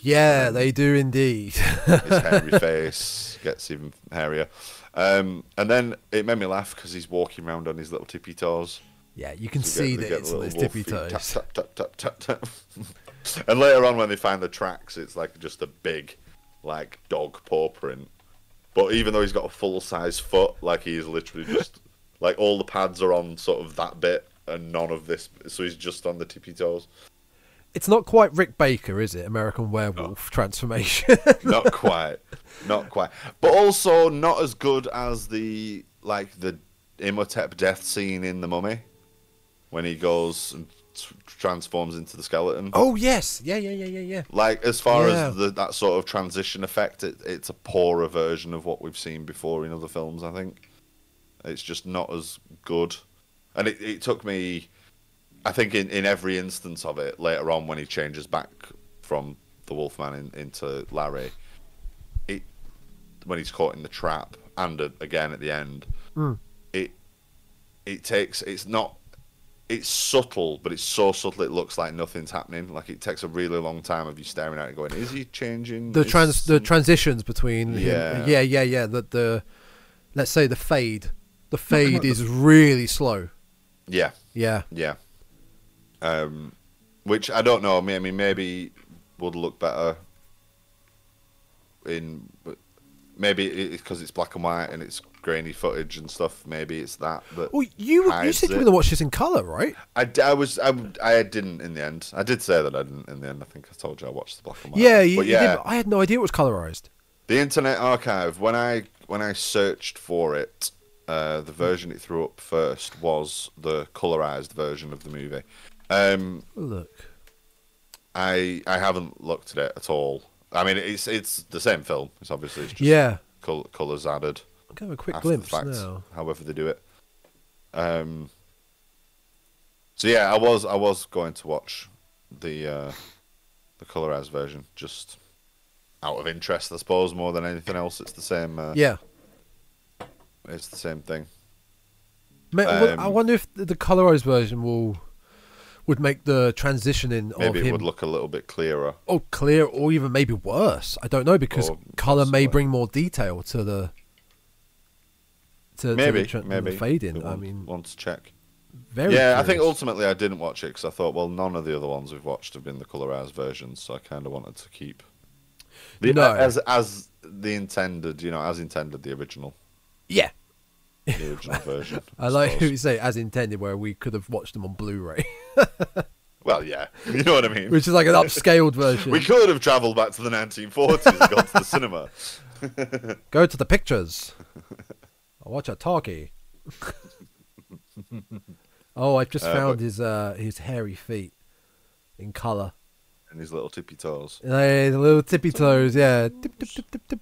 Speaker 1: Yeah, they do indeed.
Speaker 2: his hairy (laughs) face gets even hairier um and then it made me laugh because he's walking around on his little tippy toes
Speaker 1: yeah, you can
Speaker 2: So
Speaker 1: see
Speaker 2: get-
Speaker 1: that it's on his tippy toes.
Speaker 2: Tap, tap, tap, tap, tap, tap. (laughs) and later on, when they find the tracks, it's like just a big, like dog paw print. But even though he's got a full size foot, like he's literally just like all the pads are on sort of that bit, and none of this. So he's just on the tippy toes.
Speaker 1: It's not quite Rick Baker, is it? American Werewolf transformation. (laughs)
Speaker 2: Not (laughs) quite, not quite. But also not as good as the like the Imhotep death scene in the Mummy, when he goes and t- transforms into the skeleton.
Speaker 1: oh yes, yeah, yeah, yeah, yeah, yeah.
Speaker 2: Like as far
Speaker 1: Yeah.
Speaker 2: as the, that sort of transition effect, it, it's a poorer version of what we've seen before in other films. I think it's just not as good, and it, it took me. I think in, in every instance of it later on when he changes back from the Wolfman in, into Larry, it when he's caught in the trap and again at the end,
Speaker 1: Mm.
Speaker 2: it it takes it's not it's subtle, but it's so subtle it looks like nothing's happening. Like it takes a really long time of you staring at it, going, "Is he changing?"
Speaker 1: The trans, the transitions between
Speaker 2: Yeah.
Speaker 1: him, yeah, yeah, yeah. The the let's say the fade, the fade is really slow.
Speaker 2: yeah,
Speaker 1: Yeah,
Speaker 2: yeah. Um, which I don't know. I mean, maybe would look better in, maybe it's because it's black and white and it's grainy footage and stuff. Maybe it's that. But
Speaker 1: Well, you you said you were going to watch this in color, right?
Speaker 2: I, I was I, I didn't in the end. I did say that I didn't in the end. I think I told you I watched the black and white.
Speaker 1: Yeah, you,
Speaker 2: but
Speaker 1: you
Speaker 2: yeah,
Speaker 1: did, I had no idea it was colorized.
Speaker 2: The Internet Archive. When I when I searched for it, uh, the version it threw up first was the colorized version of the movie. Um,
Speaker 1: Look,
Speaker 2: I I haven't looked at it at all. I mean, it's it's the same film. It's obviously it's just
Speaker 1: yeah,
Speaker 2: col- colors added
Speaker 1: I'll give a quick glimpse
Speaker 2: fact.
Speaker 1: now.
Speaker 2: However they do it. Um. So yeah, I was I was going to watch the uh, the colorized version just out of interest, I suppose, more than anything else. It's the same. Uh,
Speaker 1: Yeah,
Speaker 2: It's the same thing.
Speaker 1: Well, I
Speaker 2: Um,
Speaker 1: wonder if the, colorized version will would make the transitioning
Speaker 2: Maybe
Speaker 1: of
Speaker 2: it
Speaker 1: him
Speaker 2: would look a little bit clearer.
Speaker 1: oh clear or even maybe worse. I don't know because
Speaker 2: Or
Speaker 1: color may bring more detail to the to,
Speaker 2: maybe,
Speaker 1: to the,
Speaker 2: maybe
Speaker 1: the in. I mean,
Speaker 2: want to check.
Speaker 1: very.
Speaker 2: yeah, I think ultimately I didn't watch it because I thought, well, none of the other ones we've watched have been the colorized versions, so I kind of wanted to keep the
Speaker 1: No.
Speaker 2: as as the intended, you know, as intended the original,
Speaker 1: Yeah,
Speaker 2: the original (laughs) version.
Speaker 1: I like who you say as intended, where we could have watched them on Blu-ray, (laughs)
Speaker 2: Well, yeah, you know what I mean.
Speaker 1: which is like an upscaled version.
Speaker 2: We could have travelled back to the 1940s and gone to the cinema. (laughs)
Speaker 1: Go to the pictures. I'll watch a talkie. oh, I've just
Speaker 2: Uh,
Speaker 1: found
Speaker 2: but-
Speaker 1: his uh his hairy feet in color.
Speaker 2: And his little tippy toes.
Speaker 1: Hey, the little tippy toes, yeah. Tip, tip, tip, tip, tip.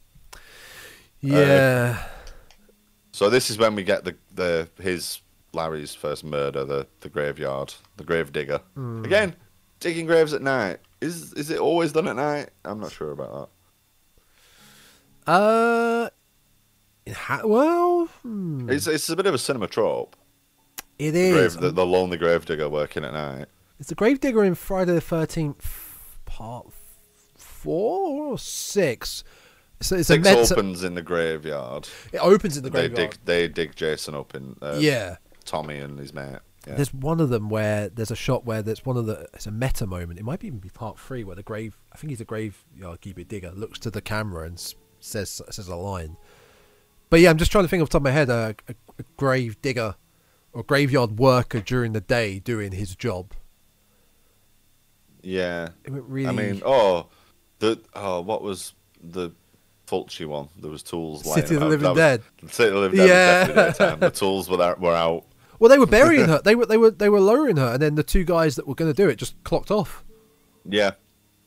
Speaker 2: So this is when we get the the his Larry's first murder, the the graveyard, the grave digger.
Speaker 1: Hmm.
Speaker 2: Again, digging graves at night. Is is it always done at night? I'm not sure about
Speaker 1: that. uh, ha- well, hmm.
Speaker 2: It's it's a bit of a cinema trope.
Speaker 1: it
Speaker 2: The,
Speaker 1: is.
Speaker 2: grave, the, the lonely grave digger working at night.
Speaker 1: It's the Gravedigger in Friday the Thirteenth, Part Four or Six. So it's
Speaker 2: Six
Speaker 1: a meta-
Speaker 2: opens in the graveyard.
Speaker 1: It opens in the
Speaker 2: They
Speaker 1: graveyard.
Speaker 2: dig they dig Jason up in uh,
Speaker 1: yeah.
Speaker 2: Tommy and his mate. Yeah.
Speaker 1: There's one of them where there's a shot where there's one of the it's a meta moment. It might even be part three where the grave I think he's a graveyard keeper digger looks to the camera and s- says says a line. But yeah, I'm just trying to think off the top of my head a, a, a grave digger or graveyard worker during the day doing his job.
Speaker 2: yeah.
Speaker 1: It went really.
Speaker 2: I mean, oh, the oh, what was the Fulci one? There was tools.
Speaker 1: City of the. Living
Speaker 2: That was-
Speaker 1: Dead.
Speaker 2: City of the Living Dead.
Speaker 1: Yeah.
Speaker 2: Was. The tools were out, were out.
Speaker 1: Well, they were burying (laughs) her. They were they were they were lowering her, and then the two guys that were going to do it just clocked off.
Speaker 2: Yeah,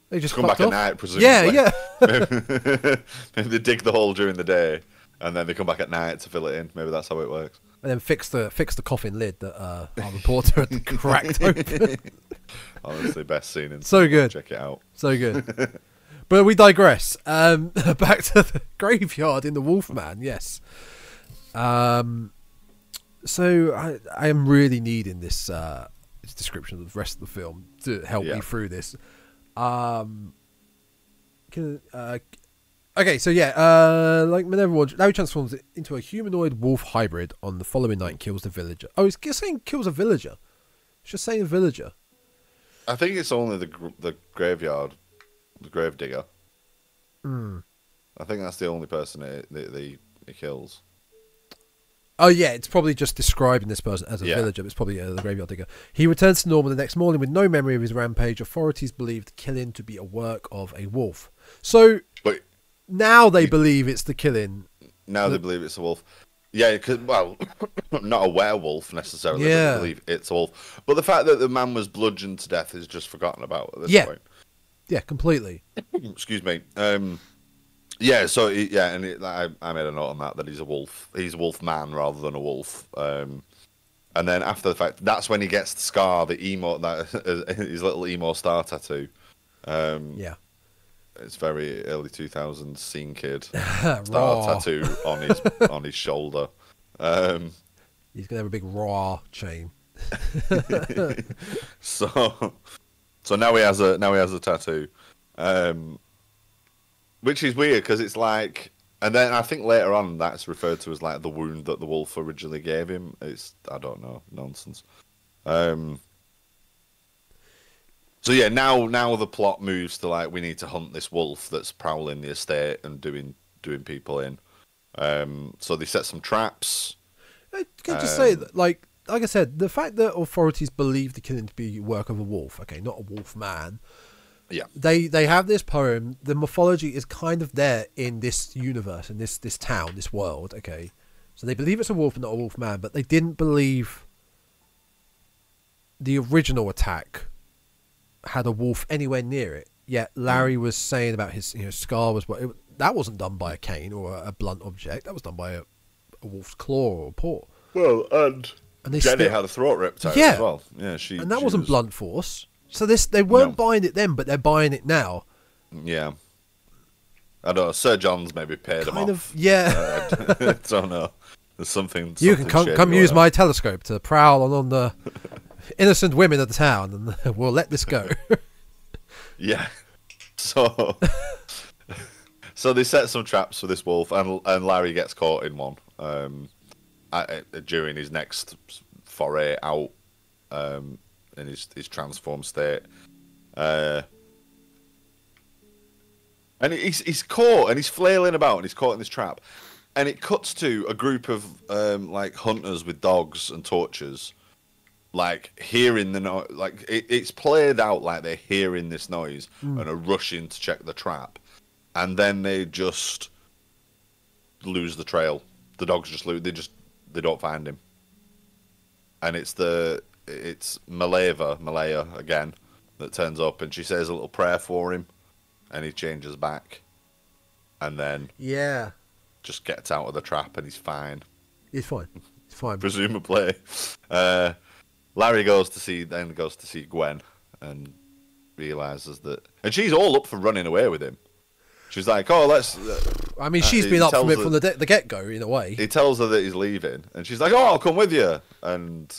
Speaker 1: They just
Speaker 2: come back
Speaker 1: off.
Speaker 2: at night, presumably.
Speaker 1: Yeah, yeah. (laughs)
Speaker 2: Maybe they dig the hole during the day, and then they come back at night to fill it in. Maybe that's how it works.
Speaker 1: and then fix the fix the coffin lid that uh, our reporter had cracked (laughs) open.
Speaker 2: Honestly, best scene in.
Speaker 1: So good.
Speaker 2: Check it out.
Speaker 1: So good. But we digress. Um, (laughs) back to the graveyard in the Wolfman. Yes. Um, so I, I am really needing this, uh, description of the rest of the film to help
Speaker 2: Yeah.
Speaker 1: me through this. Um, can, uh, okay, so yeah, uh, like Minerva Watch, Larry transforms into a humanoid wolf hybrid on the following night and kills the villager. Oh, it's just saying kills a villager. It's just saying villager.
Speaker 2: I think it's only the the graveyard, the grave digger.
Speaker 1: Hmm.
Speaker 2: I think that's the only person it, that he, he kills.
Speaker 1: Oh yeah, it's probably just describing this person as a
Speaker 2: Yeah.
Speaker 1: villager. It's probably uh, the graveyard digger. He returns to normal the next morning with no memory of his rampage. Authorities believe the killing to be a work of a wolf. So
Speaker 2: But
Speaker 1: now they believe it's the killing.
Speaker 2: now they believe it's a wolf. Yeah, 'cause- well, (coughs) not a werewolf necessarily. but
Speaker 1: Yeah.
Speaker 2: They believe it's a wolf. But the fact that the man was bludgeoned to death is just forgotten about at this
Speaker 1: Yeah.
Speaker 2: point.
Speaker 1: Yeah, completely.
Speaker 2: Excuse me. Um, yeah. So he- yeah, and it, I, I made a note on that that he's a wolf. He's a wolf man rather than a wolf. Um, and then after the fact, that's when he gets the scar, the emo, that (laughs) his little emo star tattoo. Um,
Speaker 1: Yeah.
Speaker 2: It's very early 2000s scene kid (laughs) star tattoo on his (laughs) on his shoulder. Um,
Speaker 1: He's gonna have a big raw chain.
Speaker 2: so so now he has a now he has a tattoo, um, which is weird because it's like, and then I think later on that's referred to as like the wound that the wolf originally gave him. It's I don't know nonsense. Um, so yeah, now now the plot moves to like we need to hunt this wolf that's prowling the estate and doing doing people in. Um, so they set some traps.
Speaker 1: I can just say
Speaker 2: Um,
Speaker 1: that, like, like I said, the fact that authorities believe the killing to be work of a wolf. Okay, not a wolf man.
Speaker 2: Yeah.
Speaker 1: they they have this poem. The mythology is kind of there in this universe, in this this town, this world. Okay, so they believe it's a wolf, and not a wolf man, but they didn't believe the original attack had a wolf anywhere near it. Yet Larry mm. was saying about his you know scar was what it, that wasn't done by a cane or a, a blunt object. That was done by a, a wolf's claw or a paw.
Speaker 2: Well, and,
Speaker 1: And they
Speaker 2: Jenny
Speaker 1: still-
Speaker 2: had a throat ripped out
Speaker 1: Yeah.
Speaker 2: as well. Yeah, she
Speaker 1: and that
Speaker 2: she
Speaker 1: wasn't
Speaker 2: was-
Speaker 1: blunt force. So this they weren't
Speaker 2: No.
Speaker 1: buying it then, but they're buying it now.
Speaker 2: Yeah, I don't know. Sir John's maybe paid him
Speaker 1: Kind
Speaker 2: off.
Speaker 1: of, yeah.
Speaker 2: Uh, I (laughs) don't know. There's something.
Speaker 1: you
Speaker 2: something
Speaker 1: can come come use my telescope to prowl on, the (laughs) innocent women of the town, and we'll let this go. (laughs)
Speaker 2: Yeah. So, so they set some traps for this wolf, and and Larry gets caught in one. Um, uh, during his next foray out um, in his his transformed state. Uh, and he's he's caught and he's flailing about and he's caught in this trap, and it cuts to a group of um, like hunters with dogs and torches, like hearing the noise. Like it, it's played out like they're hearing this noise and are rushing to check the trap, and then they just lose the trail. The dogs just lose. They just they don't find him, and it's the it's Maleva Malaya again that turns up, and she says a little prayer for him, and he changes back, and then
Speaker 1: Yeah,
Speaker 2: just gets out of the trap, and he's fine,
Speaker 1: He's fine. It's fine.
Speaker 2: presumably. Uh, Larry goes to see then goes to see Gwen, and realizes that, and she's all up for running away with him. She's like, "Oh, let's."
Speaker 1: I mean,
Speaker 2: uh,
Speaker 1: she's been up from it from the, the get go in a way.
Speaker 2: he tells her that he's leaving, and she's like, "Oh, I'll come with you." And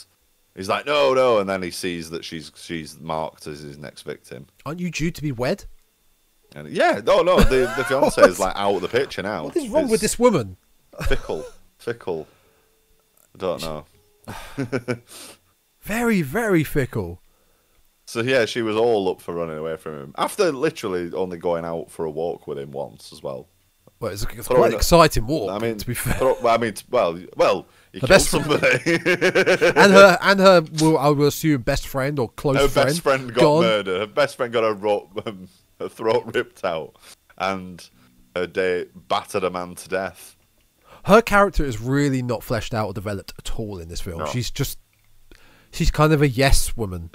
Speaker 2: he's like, "No, no." And then he sees that she's she's marked as his next victim.
Speaker 1: Aren't you due to be wed?
Speaker 2: And yeah, no, no, the the (laughs) fiance is like out of the picture now.
Speaker 1: What is wrong with this woman?
Speaker 2: Fickle, fickle. I don't know. (laughs)
Speaker 1: Very, very fickle.
Speaker 2: So yeah, she was all up for running away from him after literally only going out for a walk with him once as well.
Speaker 1: Well, it's, a- it's quite an exciting walk.
Speaker 2: I mean,
Speaker 1: to be fair,
Speaker 2: throw- well, I mean, well, well, he
Speaker 1: Her
Speaker 2: killed
Speaker 1: best
Speaker 2: somebody. (laughs)
Speaker 1: and her and her, well, I will assume best friend or close
Speaker 2: her
Speaker 1: friend.
Speaker 2: best friend got
Speaker 1: gone.
Speaker 2: murdered. Her best friend got her, ro- (laughs) um, her throat ripped out, and her date battered a man to death.
Speaker 1: Her character is really not fleshed out or developed at all in this film.
Speaker 2: No.
Speaker 1: She's just, she's kind of a yes woman,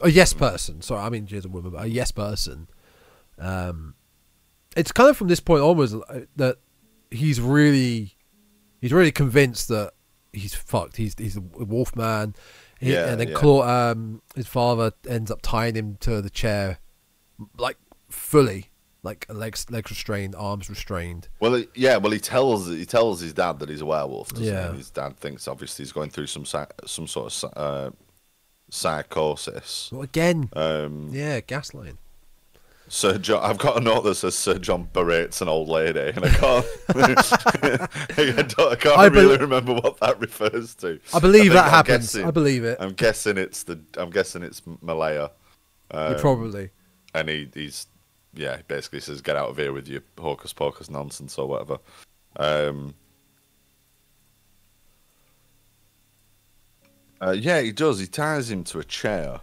Speaker 1: a yes person. Sorry, I mean she's a woman, but a yes person. Um, it's kind of from this point onwards uh, that he's really, he's really convinced that he's fucked. He's he's a wolf man. He-
Speaker 2: Yeah,
Speaker 1: and then
Speaker 2: yeah.
Speaker 1: Claw, um, his father ends up tying him to the chair, like fully, like legs legs restrained, arms restrained.
Speaker 2: Well, yeah. Well, he tells he tells his dad that he's a werewolf. Doesn't
Speaker 1: Yeah.
Speaker 2: He? His dad thinks obviously he's going through some some sort of uh, psychosis.
Speaker 1: Well, again,
Speaker 2: Um,
Speaker 1: yeah, gaslighting.
Speaker 2: Sir John, I've got a note that says Sir John berates an old lady, and I can't, (laughs) (laughs) I, don't, I can't
Speaker 1: I bel-
Speaker 2: really remember what that refers to.
Speaker 1: I believe
Speaker 2: think
Speaker 1: that
Speaker 2: I'm
Speaker 1: happens.
Speaker 2: guessing-
Speaker 1: I believe it.
Speaker 2: I'm guessing it's the. I'm guessing it's
Speaker 1: Maleva.
Speaker 2: Um,
Speaker 1: probably.
Speaker 2: and he, he's yeah, he basically says get out of here with your hocus pocus nonsense or whatever. Um, uh, yeah, he does. He ties him to a chair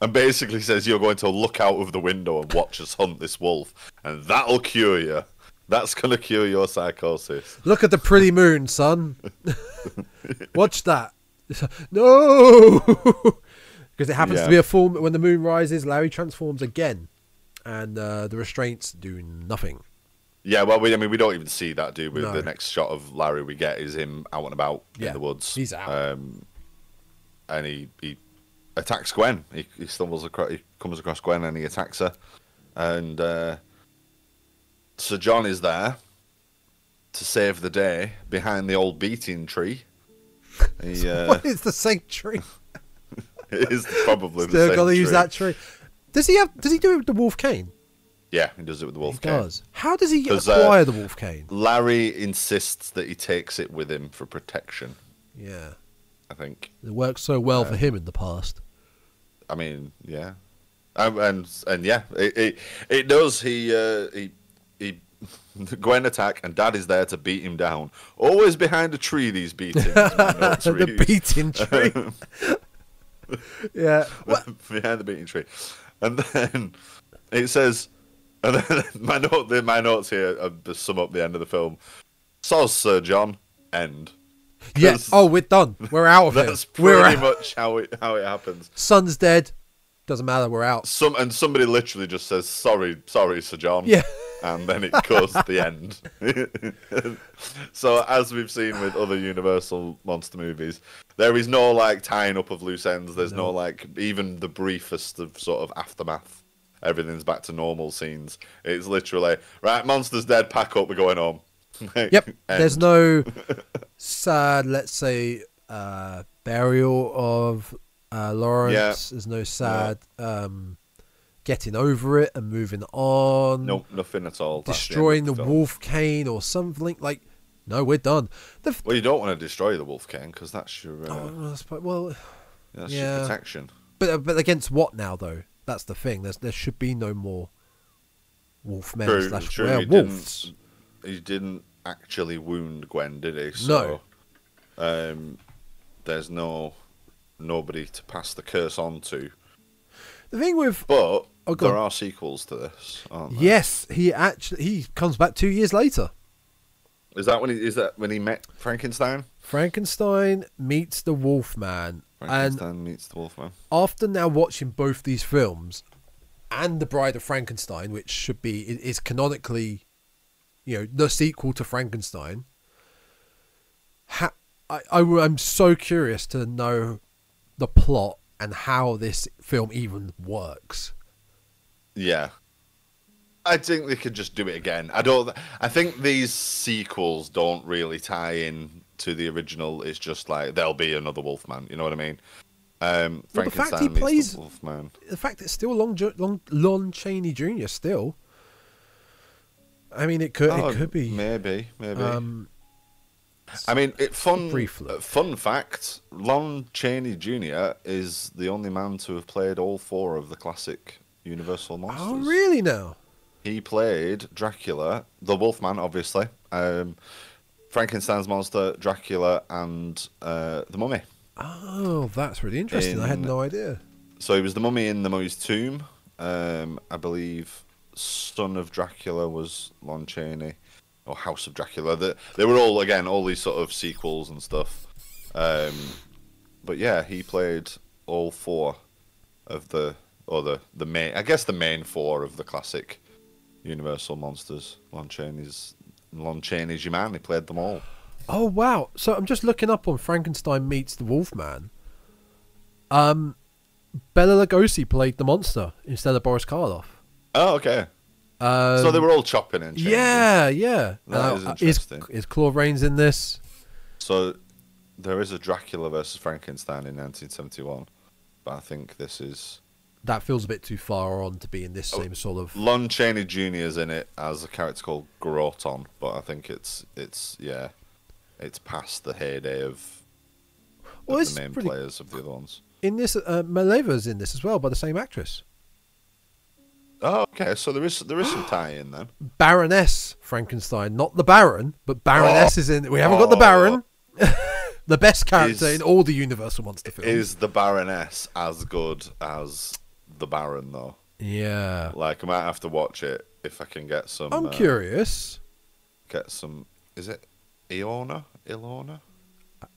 Speaker 2: and basically says you're going to look out of the window and watch us hunt this wolf, and that'll cure you. That's gonna cure your psychosis.
Speaker 1: Look at the pretty moon, son. (laughs) Watch that. (laughs) No, (laughs) because it happens
Speaker 2: Yeah.
Speaker 1: to be a full. When the moon rises, Larry transforms again, and uh, the restraints do nothing.
Speaker 2: Yeah, well, we, I mean, we don't even see that, do we?
Speaker 1: No.
Speaker 2: The next shot of Larry we get is him out and about
Speaker 1: Yeah,
Speaker 2: in the woods.
Speaker 1: he's out.
Speaker 2: Um, and he, he attacks Gwen. He, he stumbles across, he comes across Gwen and he attacks her. And uh, Sir John is there to save the day behind the old beating tree. He, (laughs) uh,
Speaker 1: What is the same tree? (laughs)
Speaker 2: it is probably the
Speaker 1: Still
Speaker 2: same
Speaker 1: got to use that tree. Does he have? Does he do it with the wolf cane?
Speaker 2: Yeah, he does it with the wolf
Speaker 1: he
Speaker 2: cane.
Speaker 1: does. How does he
Speaker 2: uh,
Speaker 1: acquire the wolf cane?
Speaker 2: Larry insists that he takes it with him for protection.
Speaker 1: Yeah,
Speaker 2: I think.
Speaker 1: it worked so well for him in the past.
Speaker 2: I mean, yeah, um, and and yeah, it it, it does. He uh, he he. (laughs) Gwen attack and Dad is there to beat him down. Always behind a tree. These beatings. (laughs)
Speaker 1: the beating tree. (laughs) yeah.
Speaker 2: Behind the beating tree, and then it says, and then my note, my notes here uh, sum up the end of the film. Soz Sir John. End. 'Cause
Speaker 1: Oh, we're done. We're out of.
Speaker 2: That's
Speaker 1: We're
Speaker 2: pretty
Speaker 1: out.
Speaker 2: much how it how it happens.
Speaker 1: Son's dead. Doesn't matter. We're out.
Speaker 2: Some and somebody literally just says sorry, sorry, Sir John.
Speaker 1: Yeah.
Speaker 2: and then it goes the end. (laughs) so as we've seen with other Universal monster movies, there is no like tying up of loose ends. There's no,
Speaker 1: No.
Speaker 2: like even the briefest of sort of aftermath. Everything's back to normal scenes. It's literally right. Monster's dead. Pack up. We're going home.
Speaker 1: Yep. There's no (laughs) sad, let's say, uh, burial of uh, Lawrence. There's no sad um, getting over it and moving on.
Speaker 2: Nope, nothing at all. That's the
Speaker 1: Destroying the, wolf cane or something like. No, we're done. F-
Speaker 2: Well, you don't want to destroy the wolf cane because that's your uh,
Speaker 1: oh, suppose- well,
Speaker 2: that's
Speaker 1: yeah.
Speaker 2: your protection.
Speaker 1: but uh, but against what now though? That's the thing. There's there should be no more wolfmen
Speaker 2: True,
Speaker 1: slash werewolves.
Speaker 2: He didn't actually wound Gwen, did he? So, Um, there's no nobody to pass the curse on to.
Speaker 1: The thing with
Speaker 2: But
Speaker 1: Oh,
Speaker 2: there
Speaker 1: on.
Speaker 2: are sequels to this, aren't there?
Speaker 1: yes, he actually he comes back two years later.
Speaker 2: Is that when he is that when he met Frankenstein?
Speaker 1: Frankenstein meets the Wolfman, and
Speaker 2: Frankenstein meets the Wolfman.
Speaker 1: after now watching both these films and The Bride of Frankenstein, which should be is canonically, you know, the sequel to Frankenstein. Ha- I, I am so curious to know the plot and how this film even works.
Speaker 2: Yeah. I think they could just do it again. I don't. I think these sequels don't really tie in to the original. It's just like there'll be another Wolfman. You know what I mean? Um,
Speaker 1: Well, the fact
Speaker 2: Frankenstein
Speaker 1: he plays-
Speaker 2: the Wolfman.
Speaker 1: The fact that it's still Long Long Lon Chaney Jr. still. I mean, it could
Speaker 2: Oh,
Speaker 1: it could be.
Speaker 2: maybe, maybe.
Speaker 1: Um,
Speaker 2: I mean, it, fun
Speaker 1: brief look.
Speaker 2: uh, fun fact: Lon Chaney Jr. is the only man to have played all four of the classic Universal monsters.
Speaker 1: oh, really? Now,
Speaker 2: He played Dracula, the Wolfman, obviously, um, Frankenstein's monster, Dracula, and uh, the Mummy.
Speaker 1: oh, that's really interesting. I had no idea.
Speaker 2: So he was the Mummy in the Mummy's tomb. Um, I believe Son of Dracula was Lon Chaney, or House of Dracula. They, they were all again all these sort of sequels and stuff. Um, but yeah, he played all four of the or the the main. I guess the main four of the classic Universal monsters. Lon Chaney's Lon Chaney's your man. He played them all.
Speaker 1: Oh wow! So I'm just looking up on Frankenstein meets the Wolfman. Um, Bela Lugosi played the monster instead of Boris Karloff.
Speaker 2: Oh, okay.
Speaker 1: Um,
Speaker 2: so they were all chopping and changing.
Speaker 1: Yeah, yeah.
Speaker 2: That is
Speaker 1: is
Speaker 2: interesting.
Speaker 1: is Claude Rains in this?
Speaker 2: So there is a Dracula versus Frankenstein in 1971, but I think this is
Speaker 1: That feels a bit too far on to be in this
Speaker 2: Oh,
Speaker 1: same sort of.
Speaker 2: Lon Chaney Jr. is in it as a character called Groton, but I think it's it's yeah, it's past the heyday of,
Speaker 1: Well,
Speaker 2: of the main
Speaker 1: pretty-
Speaker 2: players of the other ones.
Speaker 1: In this, uh, Maleva's in this as well by the same actress.
Speaker 2: Oh, okay. So there is there is some (gasps) tie-in then.
Speaker 1: Baroness Frankenstein, not the Baron, but Baroness is in. We haven't got the
Speaker 2: Oh.
Speaker 1: Baron. (laughs) the best character
Speaker 2: Is-
Speaker 1: in all the Universal monster films.
Speaker 2: Is the Baroness as good as the Baron though?
Speaker 1: yeah.
Speaker 2: Like I might have to watch it if I can get some.
Speaker 1: I'm
Speaker 2: uh,
Speaker 1: curious.
Speaker 2: Get some. Is it Iona? Ilona?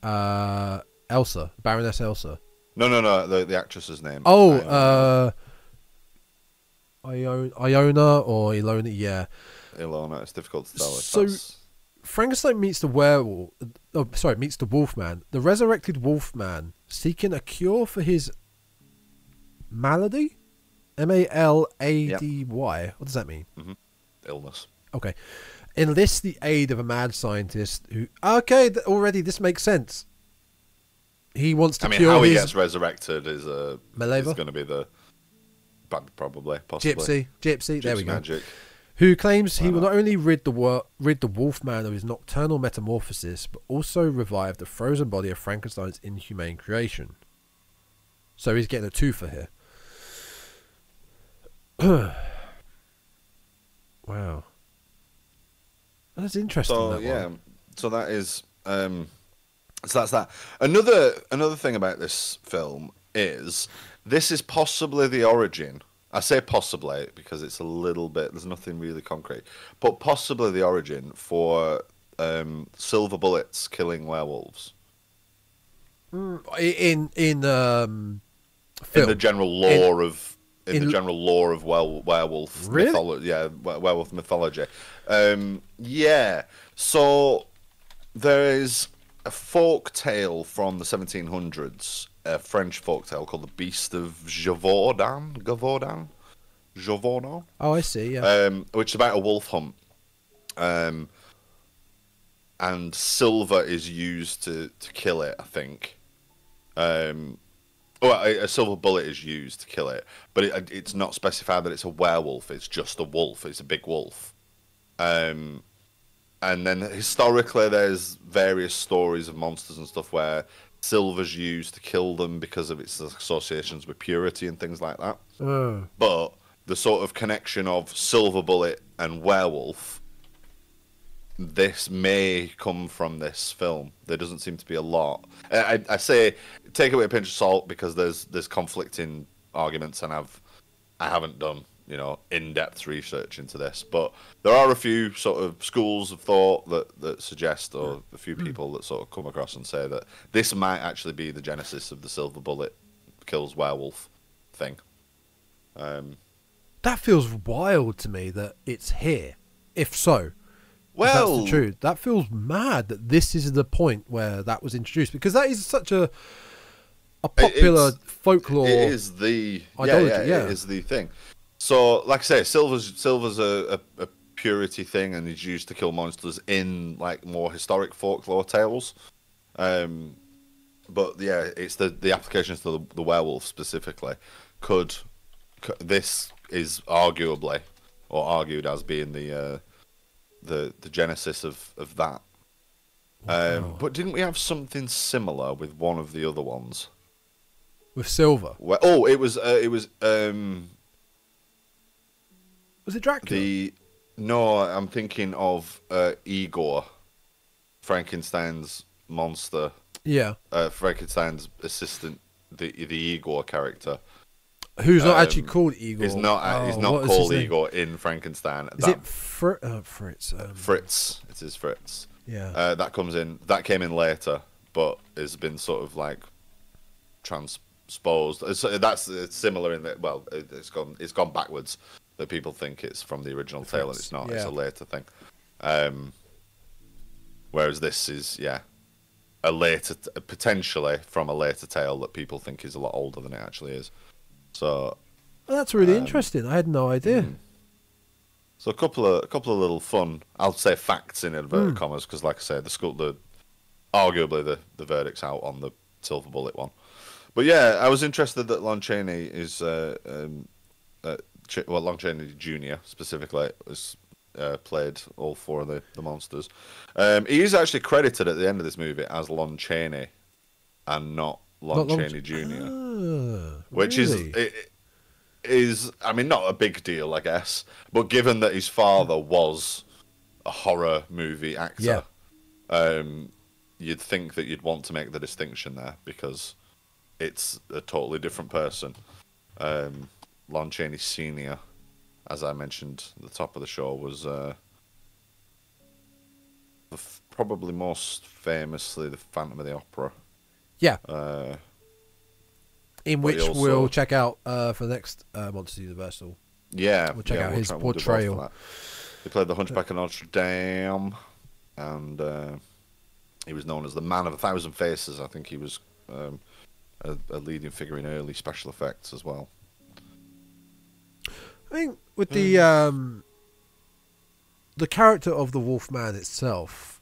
Speaker 1: Uh, Elsa, Baroness Elsa.
Speaker 2: No, no, no. The the actress's name.
Speaker 1: Oh, uh, Iona, Iona or Ilona? Yeah.
Speaker 2: Ilona. It's difficult to tell.
Speaker 1: So-
Speaker 2: that's...
Speaker 1: Frankenstein meets the werewolf. Oh, sorry, meets the Wolfman. The resurrected Wolfman seeking a cure for his malady. M A L A D Y. What does that mean?
Speaker 2: illness.
Speaker 1: Okay. Enlists the aid of a mad scientist who. Okay, th- already this makes sense. He wants to
Speaker 2: I mean,
Speaker 1: cure
Speaker 2: how he gets resurrected is uh,
Speaker 1: Maleva?
Speaker 2: is going to be the, probably possibly
Speaker 1: gypsy. Gypsy. there
Speaker 2: Gypsy
Speaker 1: we go.
Speaker 2: magic.
Speaker 1: who claims he will
Speaker 2: not?
Speaker 1: not only rid the wor- rid the Wolfman of his nocturnal metamorphosis, but also revive the frozen body of Frankenstein's inhumane creation. So he's getting a twofer here. (clears throat) wow, that's interesting.
Speaker 2: So
Speaker 1: that
Speaker 2: yeah,
Speaker 1: one.
Speaker 2: so that is um, so that's that. Another another thing about this film is this is possibly the origin. I say possibly because it's a little bit. There's nothing really concrete, but possibly the origin for um, silver bullets killing werewolves
Speaker 1: in in um,
Speaker 2: in the general lore of in,
Speaker 1: in-
Speaker 2: the general lore of wel- werewolf
Speaker 1: Really?
Speaker 2: mythology. Yeah, werewolf mythology. Um, yeah. So there is a folk tale from the 1700s, a French folk tale called the Beast of Gévaudan. Gévaudan, Gévaudan
Speaker 1: oh, I see. Yeah.
Speaker 2: um, which is about a wolf hunt. Um, and silver is used to, to kill it, I think. Um, well, a, a silver bullet is used to kill it, but it, it's not specified that it's a werewolf. It's just a wolf. It's a big wolf. Um, and then historically, there's various stories of monsters and stuff where silver's used to kill them because of its associations with purity and things like that.
Speaker 1: Uh,
Speaker 2: But the sort of connection of silver bullet and werewolf, this may come from this film. There doesn't seem to be a lot. I, I, I say take away a pinch of salt because there's there's conflicting arguments, and I've I haven't done you know in-depth research into this, but there are a few sort of schools of thought that that suggest, or a few people that sort of come across and say that this might actually be the genesis of the silver bullet kills werewolf thing. Um,
Speaker 1: that feels wild to me that it's here. If so, if
Speaker 2: well,
Speaker 1: that's the truth. That feels mad that this is the point where that was introduced because that is such a a popular folklore.
Speaker 2: It is the yeah, yeah,
Speaker 1: yeah.
Speaker 2: It is the thing. So, like I say, silver's silver's a, a, a purity thing, and is used to kill monsters in like more historic folklore tales. Um, but yeah, it's the the applications to the, the werewolf specifically. Could, could this is arguably or argued as being the uh, the the genesis of of that. Um, but didn't we have something similar with one of the other ones?
Speaker 1: with silver.
Speaker 2: Well, oh, it was uh, it was um
Speaker 1: Was it Dracula?
Speaker 2: the no, I'm thinking of uh, Igor, Frankenstein's monster,
Speaker 1: yeah,
Speaker 2: uh, Frankenstein's assistant, the the Igor character.
Speaker 1: who's not actually
Speaker 2: um,
Speaker 1: called Igor.
Speaker 2: Is not uh, he's
Speaker 1: Oh,
Speaker 2: not called? Igor in Frankenstein.
Speaker 1: Is
Speaker 2: that
Speaker 1: it Fr- uh, Fritz? Um,
Speaker 2: Fritz? It is Fritz.
Speaker 1: Yeah.
Speaker 2: Uh, that comes in. That came in later, but has been sort of like transposed. It's, that's it's similar in that. Well, it's gone. It's gone backwards. That people think it's from the original tale, and it's not. It's a later thing. Um, whereas this is, yeah, a later, t- potentially from a later tale that people think is a lot older than it actually is. So
Speaker 1: Well, that's really
Speaker 2: um,
Speaker 1: interesting. I had no idea.
Speaker 2: Mm. So a couple of a couple of little fun, I'll say facts in inverted
Speaker 1: Mm.
Speaker 2: commas, because like I say, the school, the arguably the the verdict's out on the silver bullet one. But yeah, I was interested that Lon Chaney is, uh, um, well, Lon Chaney Jr. specifically was uh, played all four of the the monsters. Um, he is actually credited at the end of this movie as Lon Chaney, and not Lon
Speaker 1: Not
Speaker 2: Chaney Jr
Speaker 1: Ah,
Speaker 2: which
Speaker 1: really?
Speaker 2: is i- is I mean not a big deal, I guess, but given that his father was a horror movie actor,
Speaker 1: Yeah.
Speaker 2: um, you'd think that you'd want to make the distinction there because it's a totally different person. Um, Lon Chaney Senior, as I mentioned at the top of the show, was uh, the f- probably most famously the Phantom of the Opera.
Speaker 1: yeah.
Speaker 2: Uh,
Speaker 1: In which
Speaker 2: also-
Speaker 1: we'll check out uh, for the next uh, Monsters Universal.
Speaker 2: Yeah,
Speaker 1: We'll check
Speaker 2: yeah,
Speaker 1: out his
Speaker 2: try- do both for
Speaker 1: portrayal.
Speaker 2: that. He played the Hunchback of Notre Dame, and uh, he was known as the Man of a Thousand Faces. I think he was um, a, a leading figure in early special effects as well.
Speaker 1: I think with the um, the character of the Wolfman itself,